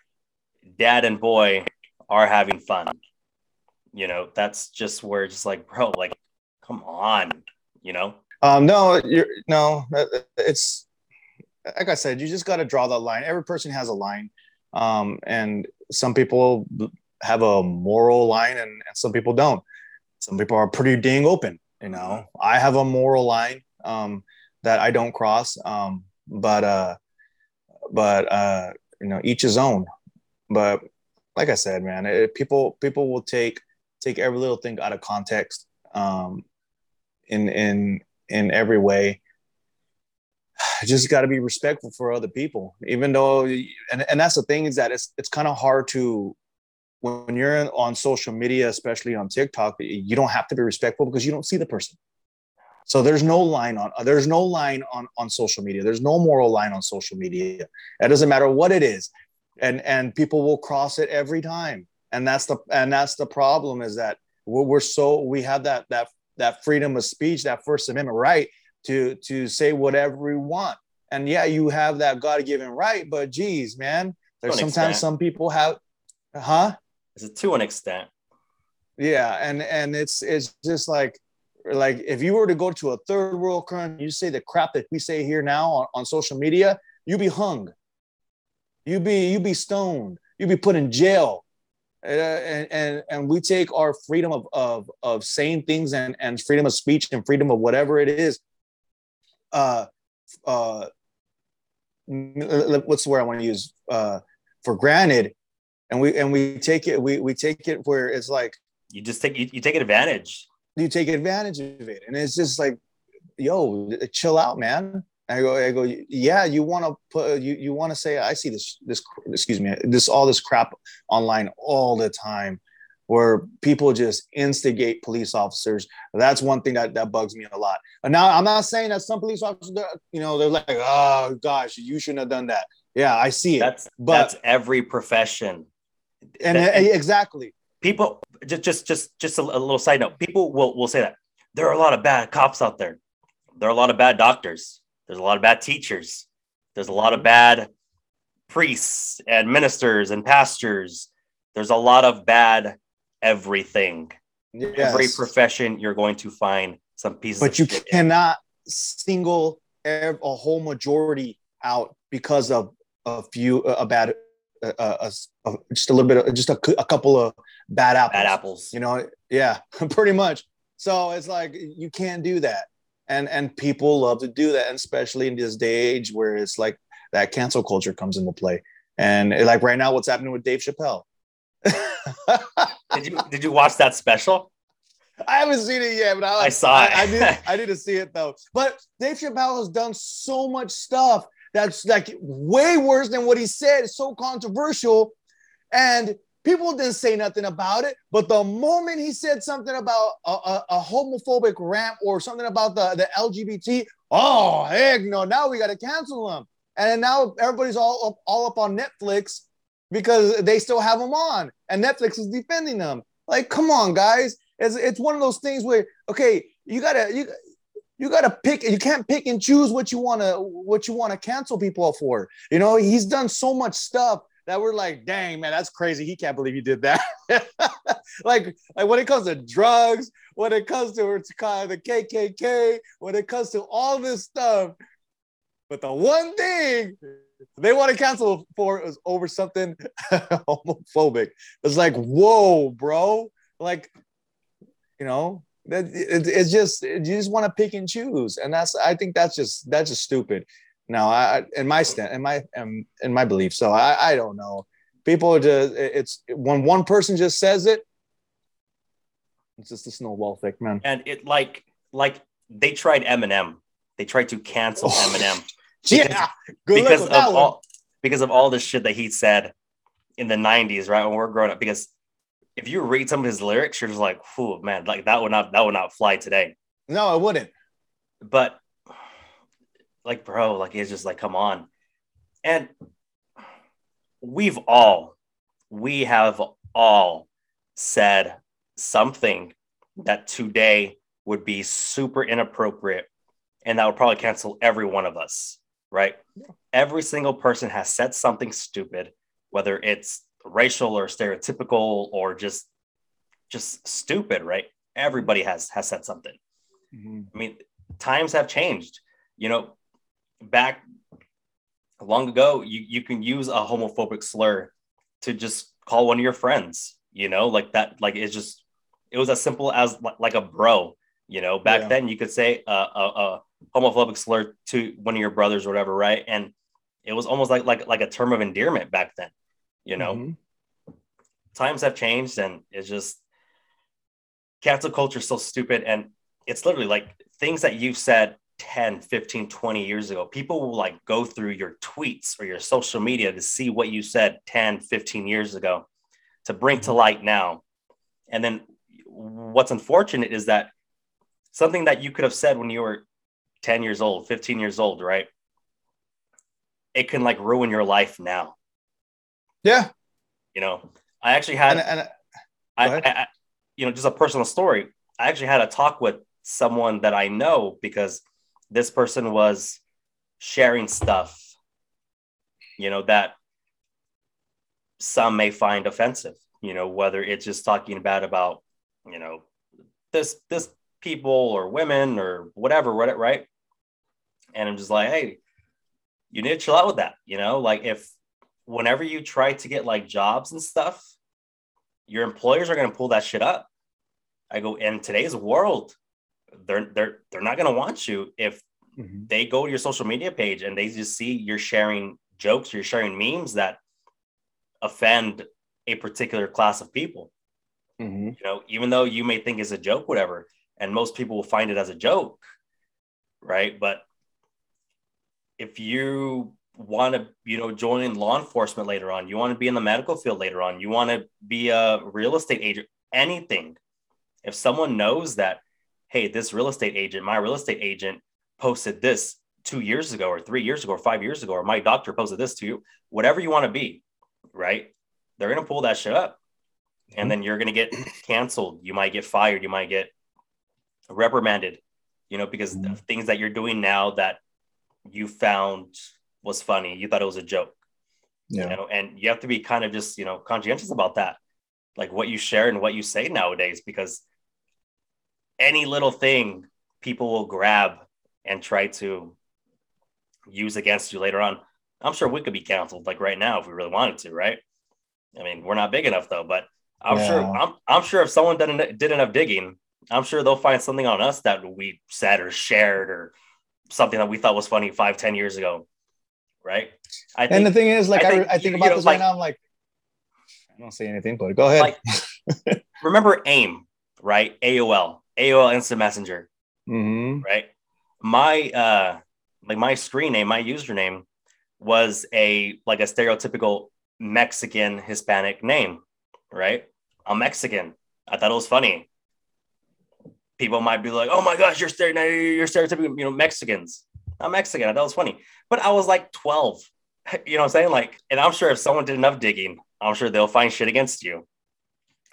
dad and boy are having fun. You know, that's just where just like, bro, like, come on, you know? Um, no, you're no, it's like I said, you just got to draw that line. Every person has a line. Um, and some people have a moral line and, and some people don't. Some people are pretty dang open, you know. I have a moral line um, that I don't cross. Um, but uh, but uh, you know, each his own. But like I said, man, it, people people will take take every little thing out of context um, in in in every way. Just got to be respectful for other people, even though, and, and that's the thing is that it's it's kind of hard to when you're on social media, especially on TikTok, you don't have to be respectful because you don't see the person. So there's no line on uh, there's no line on on social media. There's no moral line on social media. It doesn't matter what it is, and and people will cross it every time. And that's the and that's the problem is that we're, so we have that that that freedom of speech, that First Amendment right, to to say whatever we want. And yeah, you have that God-given right, but geez, man, there's sometimes extent. some people have, huh? Is it to an extent? Yeah, and and it's it's just like like if you were to go to a third world country, you say the crap that we say here now on, on social media, you be hung, you be you be stoned, you be put in jail, uh, and and and we take our freedom of of of saying things and and freedom of speech and freedom of whatever it is, uh, uh, what's the word I want to use? Uh, for granted, and we and we take it we we take it where it's like You just take you, you take advantage. you take advantage of it. And it's just like yo chill out man. I go i go yeah you want to put you you want to say i see this this excuse me this all this crap online all the time where people just instigate police officers. That's one thing that that bugs me a lot. And now i'm not saying that some police officers you know they're like oh gosh you shouldn't have done that. Yeah i see it. That's but that's every profession. And that- uh, exactly People just just just just a, a little side note. People will will say that there are a lot of bad cops out there. There are a lot of bad doctors. There's a lot of bad teachers. There's a lot of bad priests and ministers and pastors. There's a lot of bad everything. Every profession you're going to find some pieces. but you cannot single a whole majority out because of a few a bad uh, uh, uh, just a little bit of just a, a couple of bad apples bad apples. you know yeah pretty much so it's like you can't do that and and people love to do that and especially in this day age where it's like that cancel culture comes into play and uh, like right now what's happening with dave chappelle Did you did you watch that special? I haven't seen it yet, but I, I saw it. I, I need, I need to see it though. But Dave Chappelle has done so much stuff that's like way worse than what he said. It's so controversial, and people didn't say nothing about it. But the moment he said something about a, a, a homophobic rant or something about the, the LGBT, oh heck no! Now we got to cancel him. And now everybody's all up, all up on Netflix because they still have him on, and Netflix is defending them. Like, come on, guys! It's, it's one of those things where okay, you gotta you you gotta pick. You can't pick and choose what you wanna what you wanna cancel people for. You know, he's done so much stuff that we're like, dang man, that's crazy. He can't believe he did that. like like when it comes to drugs, when it comes to the KKK, when it comes to all this stuff. But the one thing they want to cancel for is over something homophobic. It's like, whoa, bro. Like, you know, it's just you just want to pick and choose, and that's I think that's just that's just stupid. Now, I in my stand, in my in, in my belief, so I I don't know. People just it's when one person just says it, it's just a snowball effect, man. and it like like they tried Eminem. They tried to cancel Oh, Eminem yeah, good because of that one. all because of all the shit that he said in the '90s, right when we're growing up. Because if you read some of his lyrics, you're just like, "Whew, man, like that would not that would not fly today." No, I wouldn't. But like, bro, like it's just like, come on, and we've all we have all said something that today would be super inappropriate and that would probably cancel every one of us right every single person has said something stupid whether it's racial or stereotypical or just just stupid right? Everybody has has said something. Mm-hmm. I mean times have changed. You know back long ago you, you can use a homophobic slur to just call one of your friends you know like that like it's just it was as simple as li- like a bro you know. Back Yeah. then you could say a, a, a homophobic slur to one of your brothers or whatever right? And it was almost like like like a term of endearment back then you know? Mhm. times have changed and it's just cancel culture is so stupid and it's literally like things that you've said 10 15 20 years ago. People will like go through your tweets or your social media to see what you said 10 15 years ago to bring to light now. And then what's unfortunate is that something that you could have said when you were 10 years old 15 years old right? It can like ruin your life now Yeah, you know i actually had and, and uh, I, Go I. I- you know, just a personal story. I actually had a talk with someone that I know because this person was sharing stuff, you know, that some may find offensive, you know, whether it's just talking bad about, you know, this this people or women or whatever, right? Right. And I'm just like, hey, you need to chill out with that. You know, like if whenever you try to get like jobs and stuff, your employers are gonna pull that shit up. I go, in today's world, they're they're they're not gonna want you if Mhm. they go to your social media page and they just see you're sharing jokes, you're sharing memes that offend a particular class of people. Mhm. You know, even though you may think it's a joke, whatever, and most people will find it as a joke, right? But if you want to, you know, join law enforcement later on, you want to be in the medical field later on, you want to be a real estate agent, anything. If someone knows that, hey, this real estate agent, my real estate agent posted this two years ago or three years ago or five years ago, or my doctor posted this to you, whatever you want to be, right? They're going to pull that shit up. And then you're going to get canceled. You might get fired. You might get reprimanded, you know, because Mhm. of things that you're doing now that you found was funny. You thought it was a joke, Yeah. you know, and you have to be kind of just, you know, conscientious about that, like what you share and what you say nowadays, because any little thing people will grab and try to use against you later on. I'm sure we could be canceled like right now if we really wanted to, right? I mean, we're not big enough though, but I'm sure I'm, I'm sure if someone did, en- did enough digging, I'm sure they'll find something on us that we said or shared or something that we thought was funny five, ten years ago, right? I And the thing is, like, I I, think I, think you- about know, this like- right now. I'm like, I don't say anything, but go ahead. Like- remember AIM, right? AOL, AOL Instant Messenger. hmm right? My uh like my screen name, my username was a like a stereotypical Mexican Hispanic name, right? I'm Mexican. I thought it was funny. People might be like, "Oh my gosh, you're stere- you're stereotypical, you know, Mexicans." I'm Mexican. I thought it was funny, but I was like 12. You know what I'm saying? Like, and I'm sure if someone did enough digging, I'm sure they'll find shit against you.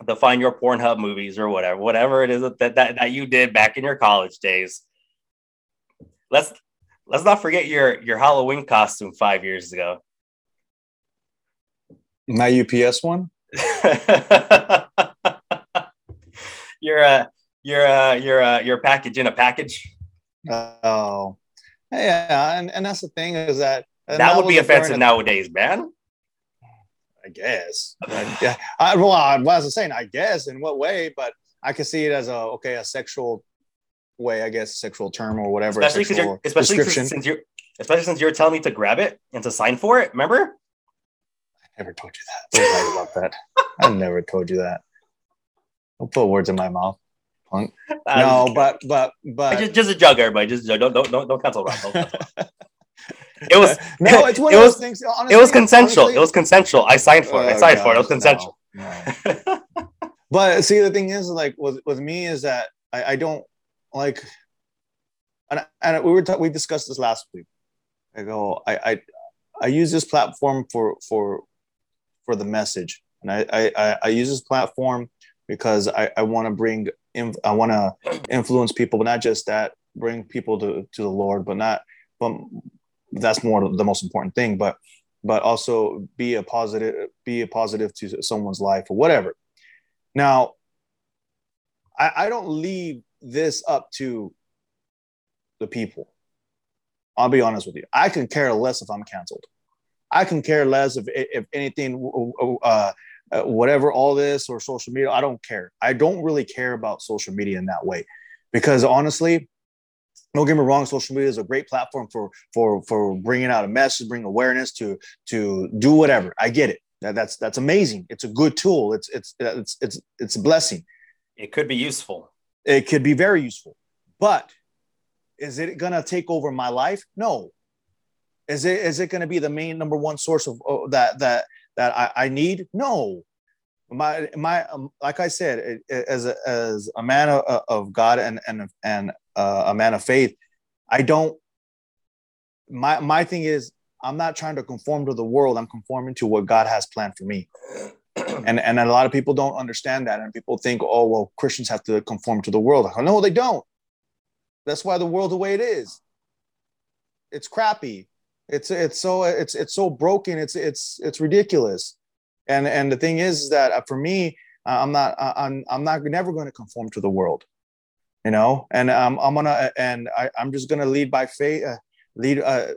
They'll find your Pornhub movies or whatever, whatever it is that, that, that you did back in your college days let's let's not forget your your Halloween costume five years ago. My UPS one. you're uh you're uh you're uh you're package in a package. Oh, yeah, and, and that's the thing is that and that would be offensive nowadays, man. I guess. yeah. I, well, I was saying, I guess, in what way? But I could see it as a okay, a sexual way, I guess, sexual term or whatever. Especially because you're especially description. since, you're especially since you're telling me to grab it and to sign for it. Remember? I never told you that. About that. I never told you that. Don't put words in my mouth, punk. No, but but but just, just a jug, everybody. Just jug. don't don't don't don't cancel Rob. Don't cancel Rob. It was no, it's one it of was- those things. Honestly, it was consensual. honestly- it was consensual. I signed for it. I Oh, signed for it. It was consensual. no, no. But see, the thing is, like with, with me, is that I, I don't like, and, and we were ta- we discussed this last week. I go, I, I I use this platform for for for the message, and I, I- I use this platform because I, I want to bring in, I want to influence people, but not just that, bring people to to the Lord, but not but that's more the most important thing, but but also be a positive be a positive to someone's life or whatever. Now I, I don't leave this up to the people. I'll be honest with you. I can care less if i'm canceled. I can care less if if anything uh, uh, whatever all this or social media i don't care. I don't really care about social media in that way because honestly don't get me wrong social media is a great platform for for for bringing out a message bring awareness to to do whatever. I get it. That, that's that's amazing. It's a good tool. It's it's it's it's it's a blessing. It could be useful. it could be very useful. But is it going to take over my life? No. Is it is it going to be the main number one source of oh, that that that I, I need? No. My my um, like i said as a, as a man of, of god and and and uh, a man of faith i don't my my thing is i'm not trying to conform to the world. I'm conforming to what god has planned for me. And and a lot of people don't understand that. And people think oh well christians have to conform to the world. No they don't. That's why the world the way it is. It's crappy. It's it's so it's it's so broken. It's it's it's ridiculous. And and the thing is that uh, for me, uh, I'm not uh, I'm I'm not never going to conform to the world, you know. And um, I'm gonna and I, I'm just gonna lead by faith, uh, lead uh,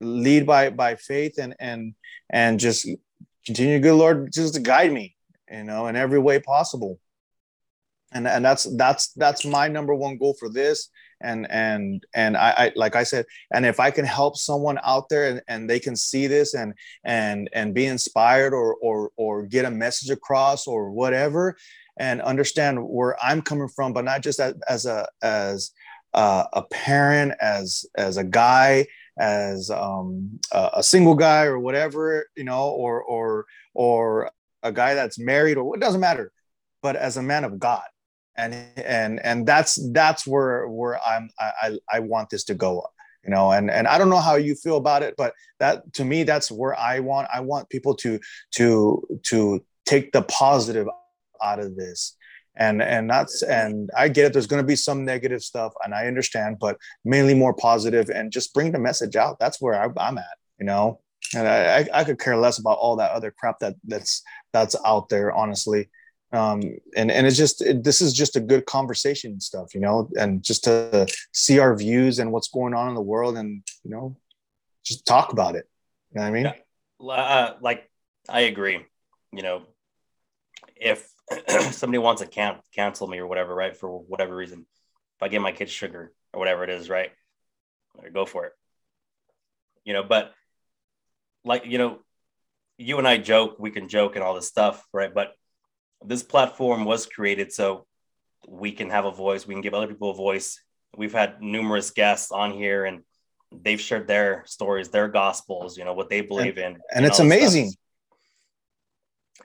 lead by by faith, and and and just continue, good Lord, just to guide me, you know, in every way possible. And and that's that's that's my number one goal for this and and and I, I, like i said and if i can help someone out there and, and they can see this and and and be inspired or or or get a message across or whatever and understand where i'm coming from but not just as, as a as uh, a parent as as a guy as um, a, a single guy or whatever you know or or or a guy that's married or it doesn't matter but as a man of god and and and that's that's where where i'm i i want this to go you know? And and i don't know how you feel about it but that to me that's where i want i want people to to to take the positive out of this. And and that's and i get it there's going to be some negative stuff and i understand but mainly more positive and just bring the message out. That's where I, am at you know? And I, I could care less about all that other crap that that's that's out there honestly um, and and it's just it, this is just a good conversation and stuff, you know, and just to see our views and what's going on in the world, and you know, just talk about it. You know I mean? Yeah. Uh, like I agree. You know, if somebody wants to can- cancel me or whatever, right, for whatever reason, if I give my kids sugar or whatever it is, right, go for it. You know, but like you know, you and I joke, we can joke and all this stuff, right, but this platform was created so we can have a voice, we can give other people a voice. We've had numerous guests on here and they've shared their stories, their gospels, you know, what they believe and, in. And, and it's amazing. Stuff.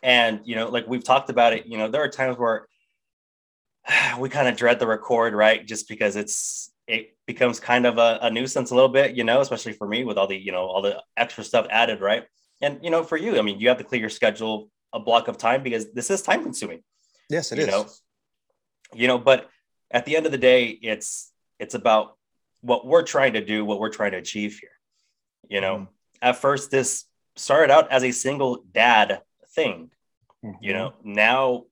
And, you know, like we've talked about it, you know, there are times where we kind of dread the record, right? Just because it's, it becomes kind of a, a nuisance a little bit, you know, especially for me with all the, you know, all the extra stuff added, right? And, you know, for you, I mean, you have to clear your schedule a block of time because this is time consuming. Yes, it you is. Know? You know, but at the end of the day, it's it's about what we're trying to do, what we're trying to achieve here. You know, mm-hmm. at first this started out as a single dad thing. Mm-hmm. You know, now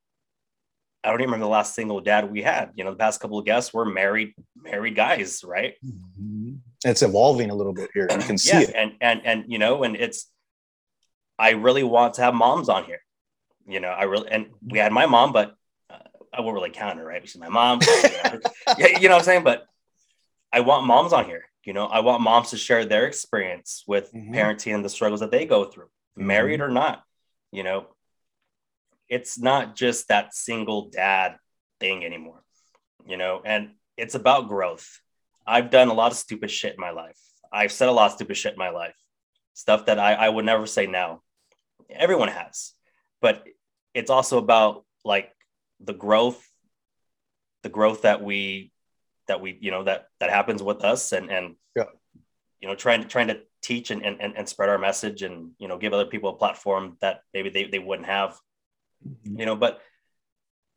I don't even remember the last single dad we had. You know, the past couple of guests were married, married guys, right? Mm-hmm. It's evolving a little bit here. You can see yeah, it. And and and you know, and it's I really want to have moms on here you know, I really, and we had my mom, but uh, I won't really count her, right? She's my mom. you, know, yeah, you know what I'm saying? But I want moms on here. You know, I want moms to share their experience with mm-hmm. parenting and the struggles that they go through, mm-hmm. married or not. You know, it's not just that single dad thing anymore, you know, and it's about growth. I've done a lot of stupid shit in my life. I've said a lot of stupid shit in my life, stuff that I, I would never say now. Everyone has, but it's also about like the growth the growth that we that we you know that that happens with us and and yeah. you know trying to trying to teach and, and and spread our message and you know give other people a platform that maybe they, they wouldn't have mm-hmm. you know but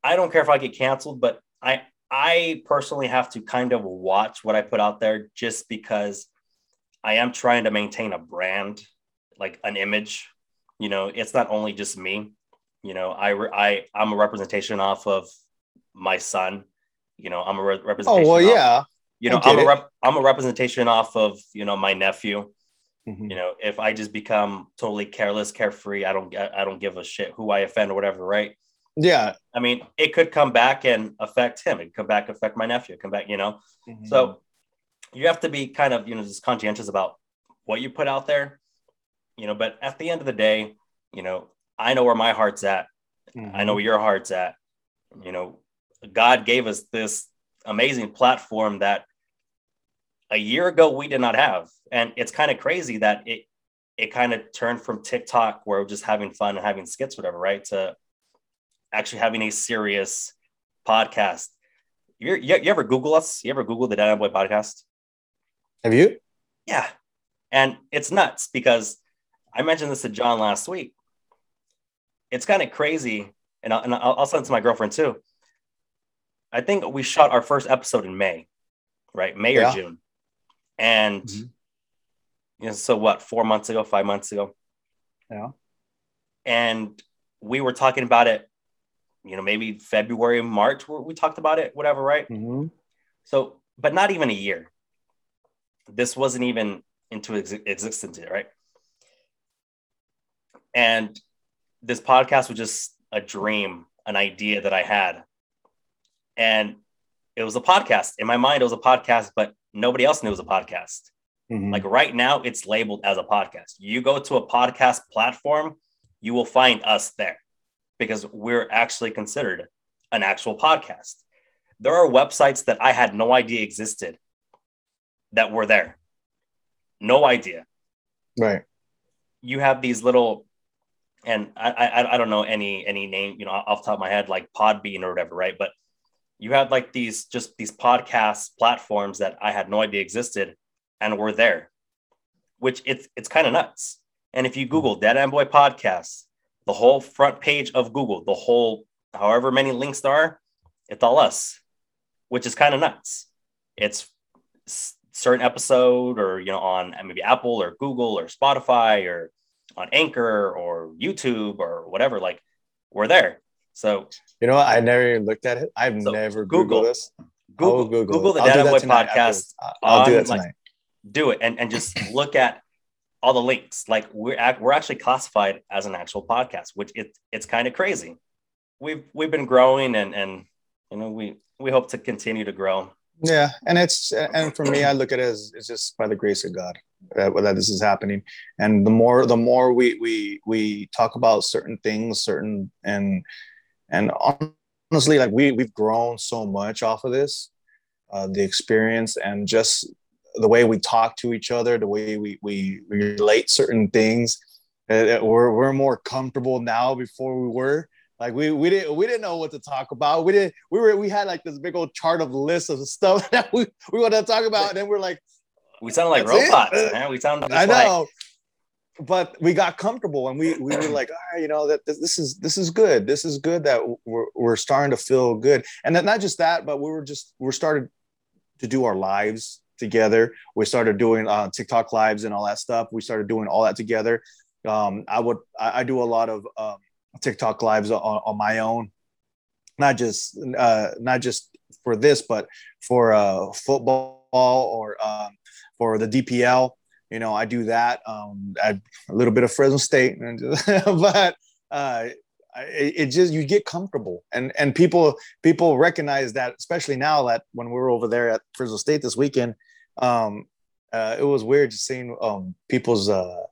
i don't care if i get canceled but i i personally have to kind of watch what i put out there just because i am trying to maintain a brand like an image you know it's not only just me you know, I I I'm a representation off of my son. You know, I'm a re- representation. Oh well, off, yeah. You know, I'm a rep- I'm a representation off of you know my nephew. Mm-hmm. You know, if I just become totally careless, carefree, I don't I don't give a shit who I offend or whatever, right? Yeah. I mean, it could come back and affect him. It could come back affect my nephew. Come back, you know. Mm-hmm. So you have to be kind of you know just conscientious about what you put out there. You know, but at the end of the day, you know, I know where my heart's at. Mm-hmm. I know where your heart's at. You know, God gave us this amazing platform that a year ago we did not have. And it's kind of crazy that it it kind of turned from TikTok where we're just having fun and having skits, whatever, right? To actually having a serious podcast. You, you, you ever Google us? You ever Google the Dad Boy podcast? Have you? Yeah. And it's nuts because I mentioned this to John last week it's kind of crazy, and, I'll, and I'll, I'll send it to my girlfriend too. I think we shot our first episode in May, right? May or June, and Mhm. You know, so what? Four months ago, five months ago, Yeah. and we were talking about it. You know, maybe February, March, where we talked about it, whatever, right? Mm-hmm. So, but not even a year. This wasn't even into ex- existence yet, right? And this podcast was just a dream, an idea that I had. And it was a podcast. In my mind, it was a podcast, but nobody else knew it was a podcast. Mm-hmm. Like right now, it's labeled as a podcast. You go to a podcast platform, you will find us there because we're actually considered an actual podcast. There are websites that I had no idea existed that were there. No idea. right. You have these little, and I, I I don't know any any name you know off top of my head like Podbean or whatever, right? But you have like these just these podcast platforms that I had no idea existed and were there, which it's it's kind of nuts. And if you Google Dad and Boy podcast, the whole front page of Google, the whole however many links there are, it's all us, which is kind of nuts. It's certain episode or you know on uh, maybe Apple or Google or Spotify or on Anchor or YouTube or whatever. Like we're there. So You know what? I never even looked at it. I've So, never Google. Googled this. Google I'll Google, the Dad and Boy podcast. after- I'll do on, that like, tonight. do it and, and just look at all the links. Like we're act, we're actually classified as an actual podcast, which it, it's kind of crazy. We've we've been growing and and you know we we hope to continue to grow. Yeah, and it's and for me, I look at it as it's just by the grace of God that, that this is happening. And the more the more we we we talk about certain things, certain and and honestly, like we we've grown so much off of this, uh, the experience and just the way we talk to each other, the way we we, relate certain things. Uh, we're we're more comfortable now before we were. Like we we didn't we didn't know what to talk about. We didn't we were we had like this big old chart of lists of stuff that we we want to talk about, and then we're like, We sound like That's it. robots, man. We sound I like know. But we got comfortable and we, we were like, all right, you know, that this, this is this is good. This is good that we're, we're starting to feel good. And then not just that, but we were just we're started to do our lives together. We started doing uh, TikTok lives and all that stuff. We started doing all that together. Um, I would I, I do a lot of um, TikTok lives on, on my own, not just uh, not just for this, but for uh, football or um, for the DPL. You know, I do that. Um, I, a little bit of Fresno State, but uh, it, it just you get comfortable, and and people people recognize that, especially now that when we were over there at Fresno State this weekend, um, uh, it was weird seeing um, people's uh,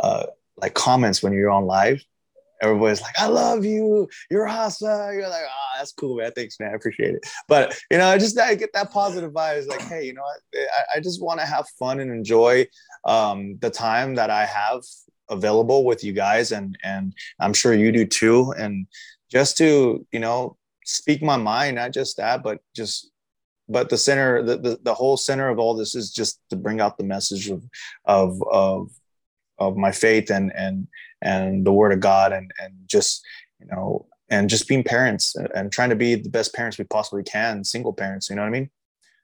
uh, like comments when you're on live. Everybody's like, "I love you. You're awesome." You're like, "Ah, that's cool, man. Thanks, man. I appreciate it." But you know, I just I get that positive vibe. It's like, hey, you know? I, I just want to have fun and enjoy um, the time that I have available with you guys, and and I'm sure you do too. And just to you know speak my mind, not just that, but just but the center, the, the the whole center of all this is just to bring out the message of of of of my faith and and and the word of God and and just you know and just being parents and trying to be the best parents we possibly can, single parents. You know what I mean?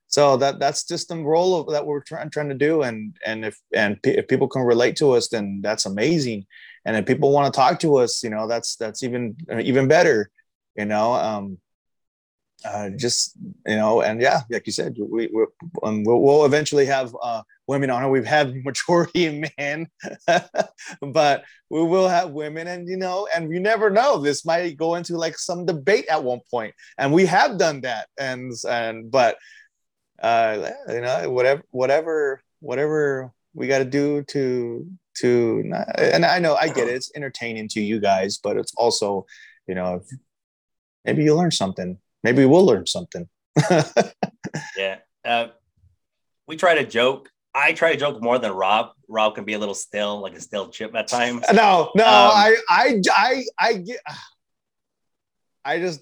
So that that's just the role of, that we're trying trying to do. And and if and pe- if people can relate to us, then that's amazing. And if people want to talk to us, you know, that's that's even even better. You know, um, uh, just you know, and yeah, like you said, we we um, we'll, we'll eventually have uh, women on it. We've had majority men, but we will have women, and you know, and you never know. This might go into like some debate at one point, and we have done that, and and but uh, you know, whatever whatever whatever we got to do to to not, and I know I get it. It's entertaining to you guys, but it's also you know maybe you learn something. Maybe we'll learn something. yeah. Uh, we try to joke. I try to joke more than Rob. Rob can be a little still, like a still chip at times. No, no, Um, I, I, I, I get. I just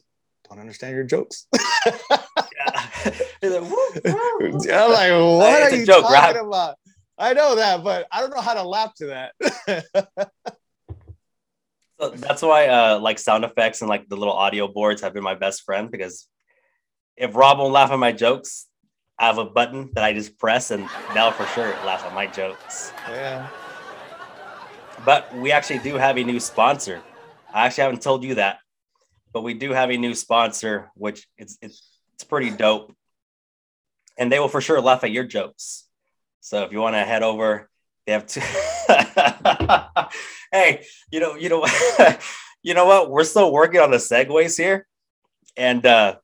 don't understand your jokes. Yeah. Like, "Woo, woo, woo." I'm like, what It's are you joke, talking Rob. about? I know that, but I don't know how to laugh to that. So that's why uh like sound effects and like the little audio boards have been my best friend because if Rob won't laugh at my jokes, I have a button that I just press, and they'll for sure laugh at my jokes. Yeah. But we actually do have a new sponsor. I actually haven't told you that, but we do have a new sponsor, which it's it's, it's pretty dope. And they will for sure laugh at your jokes. So if you want to head over, they have two. hey, you know, you know, what, you know what? We're still working on the segues here, and uh,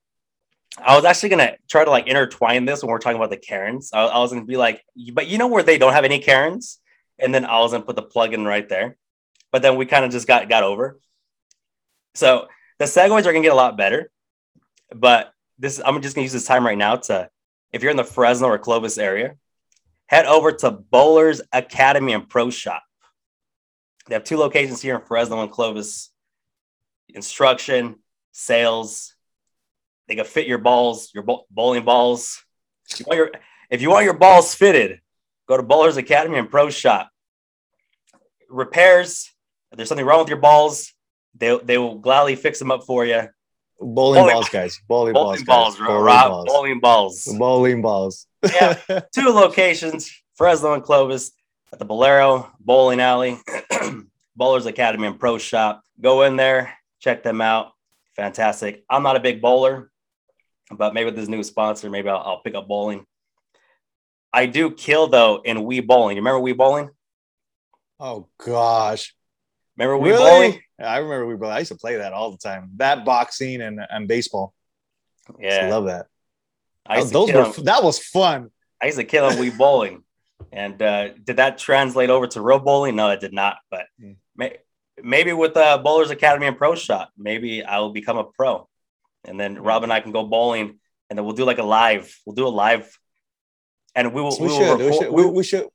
I was actually gonna try to like intertwine this when we're talking about the Karens. I, I was gonna be like, but you know where they don't have any Karens, and then I was gonna put the plug in right there, but then we kind of just got got over. So the segues are gonna get a lot better, but this I'm just gonna use this time right now to, if you're in the Fresno or Clovis area, head over to Bowlers Academy and Pro Shop. They have two locations here in Fresno and Clovis. Instruction, sales. They can fit your balls, your bowling balls. If you, want your, if you want your balls fitted, go to Bowlers Academy and Pro Shop. Repairs. If there's something wrong with your balls, they, they will gladly fix them up for you. Bowling, Bowling- balls, guys. Bowling, Bowling balls, balls, guys. Bowling Rob, balls. bowling balls. Bowling balls. Yeah. two locations Fresno and Clovis at the Bowlero Bowling Alley, Bowlers Academy and Pro Shop. Go in there, check them out. Fantastic. I'm not a big bowler, but maybe with this new sponsor, maybe I'll, I'll pick up bowling. I do kill though in Wii Bowling. You remember Wii Bowling? oh gosh. Remember Wii Really? Bowling? I remember we I used to play that all the time. That boxing and, and baseball. Yeah. I used to Yeah. love that. I to Those were that was fun. I used to kill in Wii Bowling. And uh, did that translate over to real bowling? No, it did not. But Mm. may, maybe with uh, Bowlers Academy and Pro Shop, maybe I will become a pro. And then. Rob and I can go bowling, and then we'll do like a live. We'll do a live, and we will. we, we, will should, we should we, we should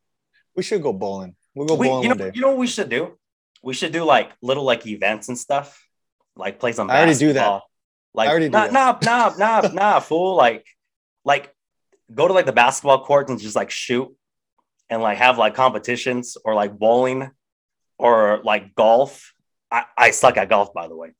we should go bowling. We'll go we- bowling you know, day. you know what we should do? We should do like little like events and stuff, like play some. I already do that. Like I already do nah, that. nah, nah, nah, nah, fool. Like, like go to like the basketball court and just like shoot, and like have like competitions or like bowling, or like golf. I, I suck at golf, by the way.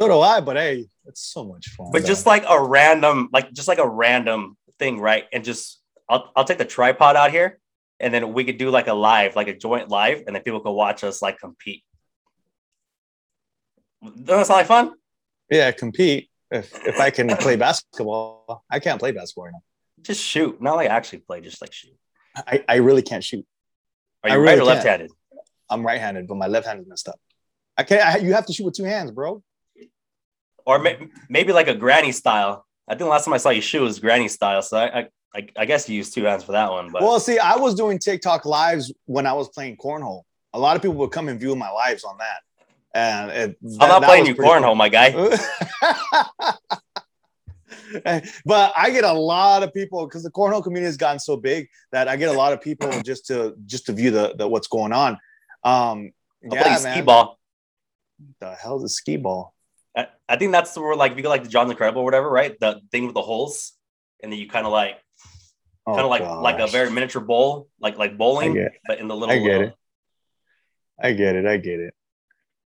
So do I, but hey, it's so much fun. But though. just like a random, like just like a random thing, right? And just I'll I'll take the tripod out here, and then we could do like a live, like a joint live, and then people could watch us like compete. Doesn't that sound like fun? yeah, compete. If if I can play basketball, I can't play basketball right now. Just shoot, not like actually play, just like shoot. I, I really can't shoot. Are I you really right or left handed? I'm right-handed, but my left hand is messed up. I can't. I, you have to shoot with two hands, bro. Or may, maybe like a granny style. I think the last time I saw your shoe was granny style, so I I, I, I guess you used two hands for that one. But Well, see, I was doing TikTok lives when I was playing cornhole. A lot of people would come and view my lives on that, and it, I'm not playing you cornhole, my guy. but I get a lot of people because the cornhole community has gotten so big that I get a lot of people just to just to view the, the what's going on. Um, I'll yeah, man. skee ball. The hell's a skee ball? I, I think that's where like if you go like the John's Incredible or whatever, right? The thing with the holes, and then you kind of like Oh, kind of like like a very miniature bowl, like like bowling, but in the little. I get uh, it. I get it. I get it.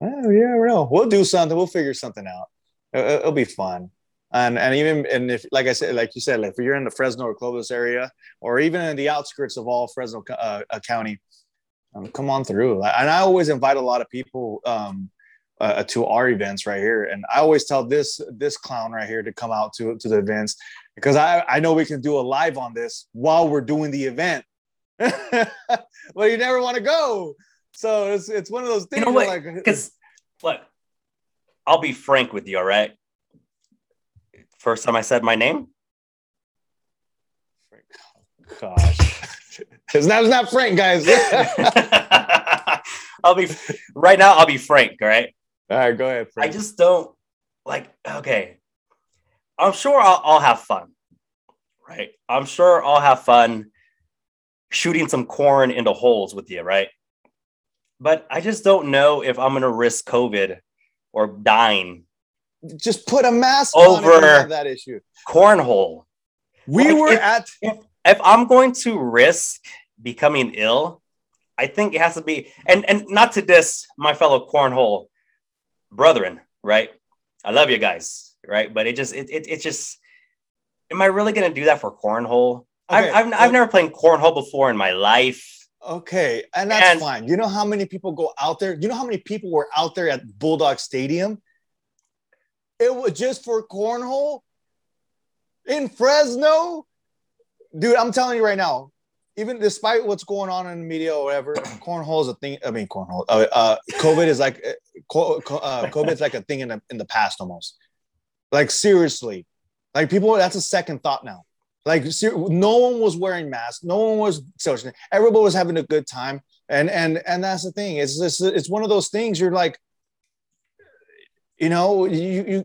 Oh yeah, well, we'll do something. We'll figure something out. It'll, it'll be fun. And and even and if like I said, like you said, like if you're in the Fresno or Clovis area, or even in the outskirts of all Fresno uh, uh, County, um, come on through. And I always invite a lot of people um, uh, to our events right here. And I always tell this this clown right here to come out to to the events because I I know we can do a live on this while we're doing the event. well, you never want to go. So it's it's one of those things. know where, what? like Because look, I'll be frank with you, all right. First time I said my name, gosh, his name's not Frank, guys. I'll be right now. I'll be frank, all right. All right, go ahead, I just don't like. Okay, I'm sure I'll, I'll have fun, right? I'm sure I'll have fun shooting some corn into holes with you, right? But I just don't know if I'm gonna risk COVID or dying just put a mask on if you Over- have that issue. cornhole. We Like, were if- at If I'm going to risk becoming ill, I think it has to be and and not to diss my fellow cornhole brethren, right? I love you guys, right? But it just it it, it just am I really gonna do that for cornhole? Okay, I've, I've, I've never played cornhole before in my life. Okay, and that's And- fine. You know how many people go out there? You know how many people were out there at Bulldog Stadium? It was just for cornhole in Fresno. Dude, I'm telling you right now, even despite what's going on in the media or whatever, cornhole is a thing. I mean, cornhole. Uh, uh, COVID is like uh, uh, COVID is like a thing in the in the past almost. Like seriously, like people. That's a second thought now. Like ser- no one was wearing masks. No one was social. Everybody was having a good time. And and and that's the thing. It's just it's one of those things. You're like, you know, you you.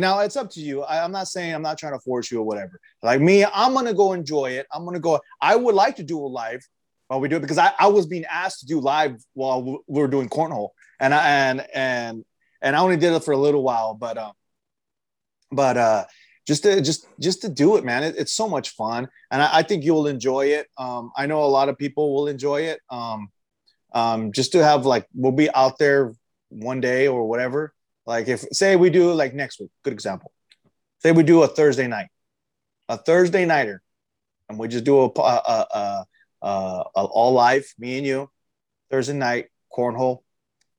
Now it's up to you. I, I'm not saying I'm not trying to force you or whatever. Like me, I'm gonna go enjoy it. I'm gonna go. I would like to do a live while we do it because I, I was being asked to do live while we were doing cornhole, and I and and and I only did it for a little while, but um, but uh, just to just just to do it, man. It, it's so much fun, and I, I think you'll enjoy it. Um, I know a lot of people will enjoy it. Um, um, just to have like we'll be out there one day or whatever. Like if say we do like next week, good example. Say we do a Thursday night, a Thursday nighter, and we just do a, a, a, a, all live, me and you, Thursday night cornhole,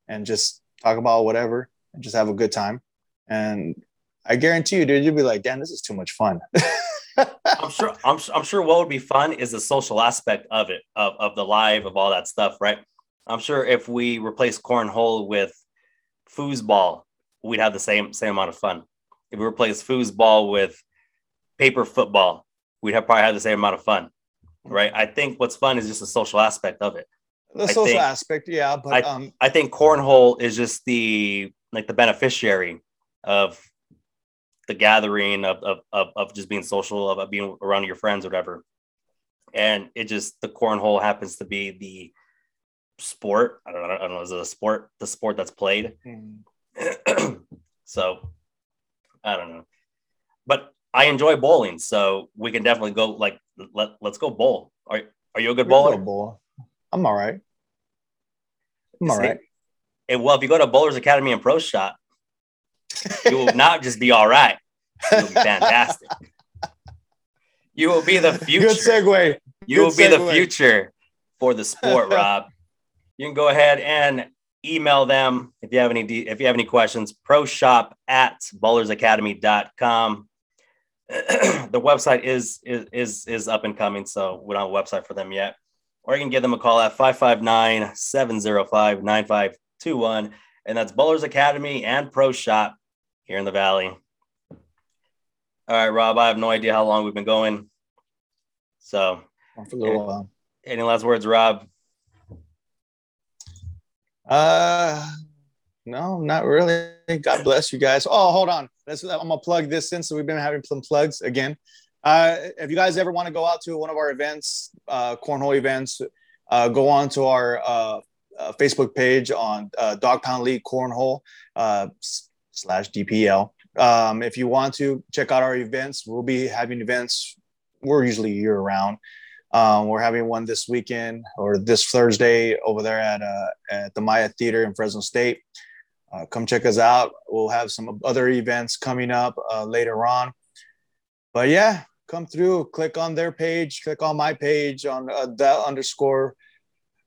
and just talk about whatever and just have a good time. And I guarantee you, dude, you'd be like, damn, this is too much fun. I'm sure. I'm, I'm sure. What would be fun is the social aspect of it, of, of the live, of all that stuff, right? I'm sure if we replace cornhole with foosball, we'd have the same same amount of fun. If we replace foosball with paper football, we'd have probably have the same amount of fun, right? I think what's fun is just the social aspect of it. the I social think- aspect, yeah, but um, I think cornhole is just the like the beneficiary of the gathering of of of, of just being social, of being around your friends or whatever. And it just the cornhole happens to be the sport. I don't know. I don't know. Is it a sport? The sport that's played. so I don't know. But I enjoy bowling, so we can definitely go. Like, let let's go bowl. Are are you a good we can go bowler? bowl. I'm all right. I'm all See? right. And well, if you go to Bowlers Academy and Pro Shop, you will not just be all right. You'll be fantastic. You will be the future. Good segue. you will good be the future for the sport, Rob. You can go ahead and email them if you have any de- if you have any questions. Pro shop at bowlersacademy.com. the website is, is is is up and coming, so we don't have a website for them yet. Or you can give them a call at 559-705-9521. And that's Bowlers Academy and Pro Shop here in the Valley. All right, Rob, I have no idea how long we've been going. So For a little while. any last words, Rob? Uh, no, not really. God bless you guys. Oh, hold on. Let's, I'm gonna plug this in. So we've been having some plugs again. Uh, if you guys ever want to go out to one of our events, uh, cornhole events, uh, go on to our uh, uh, Facebook page on uh, Dog Pound League Cornhole uh, slash DPL. Um, if you want to check out our events, we'll be having events. We're usually year round. Um, we're having one this weekend or this Thursday over there at uh, at the Maya Theater in Fresno State. Uh, come check us out. We'll have some other events coming up uh, later on. But yeah, come through. Click on their page. Click on my page on uh, that underscore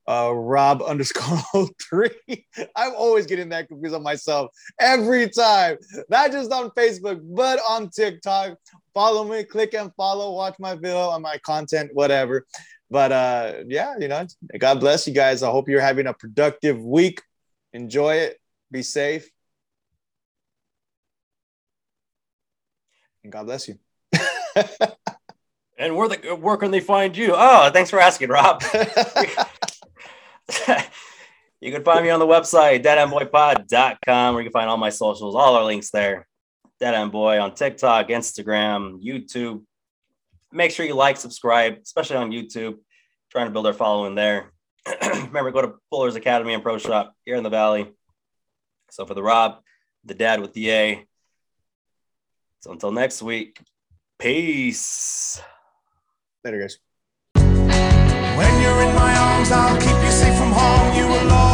uh, Rob underscore 03. I'm always getting that confused on myself every time. Not just on Facebook, but on TikTok. Follow me, click and follow, watch my video on my content, whatever. But uh, yeah, you know, God bless you guys. I hope you're having a productive week. Enjoy it. Be safe. And God bless you. And where the where can they find you? Oh, thanks for asking, Rob. you can find me on the website, dadandboypod.com, where you can find all my socials, all our links there. Dad and Boy on TikTok, Instagram, YouTube. Make sure you like, subscribe, especially on YouTube. Trying to build our following there. Remember, go to Bowlers Academy and Pro Shop here in the Valley. So for the Rob, the dad with the A. So until next week, peace. Later, guys. When you're in my arms, I'll keep you home, you alone.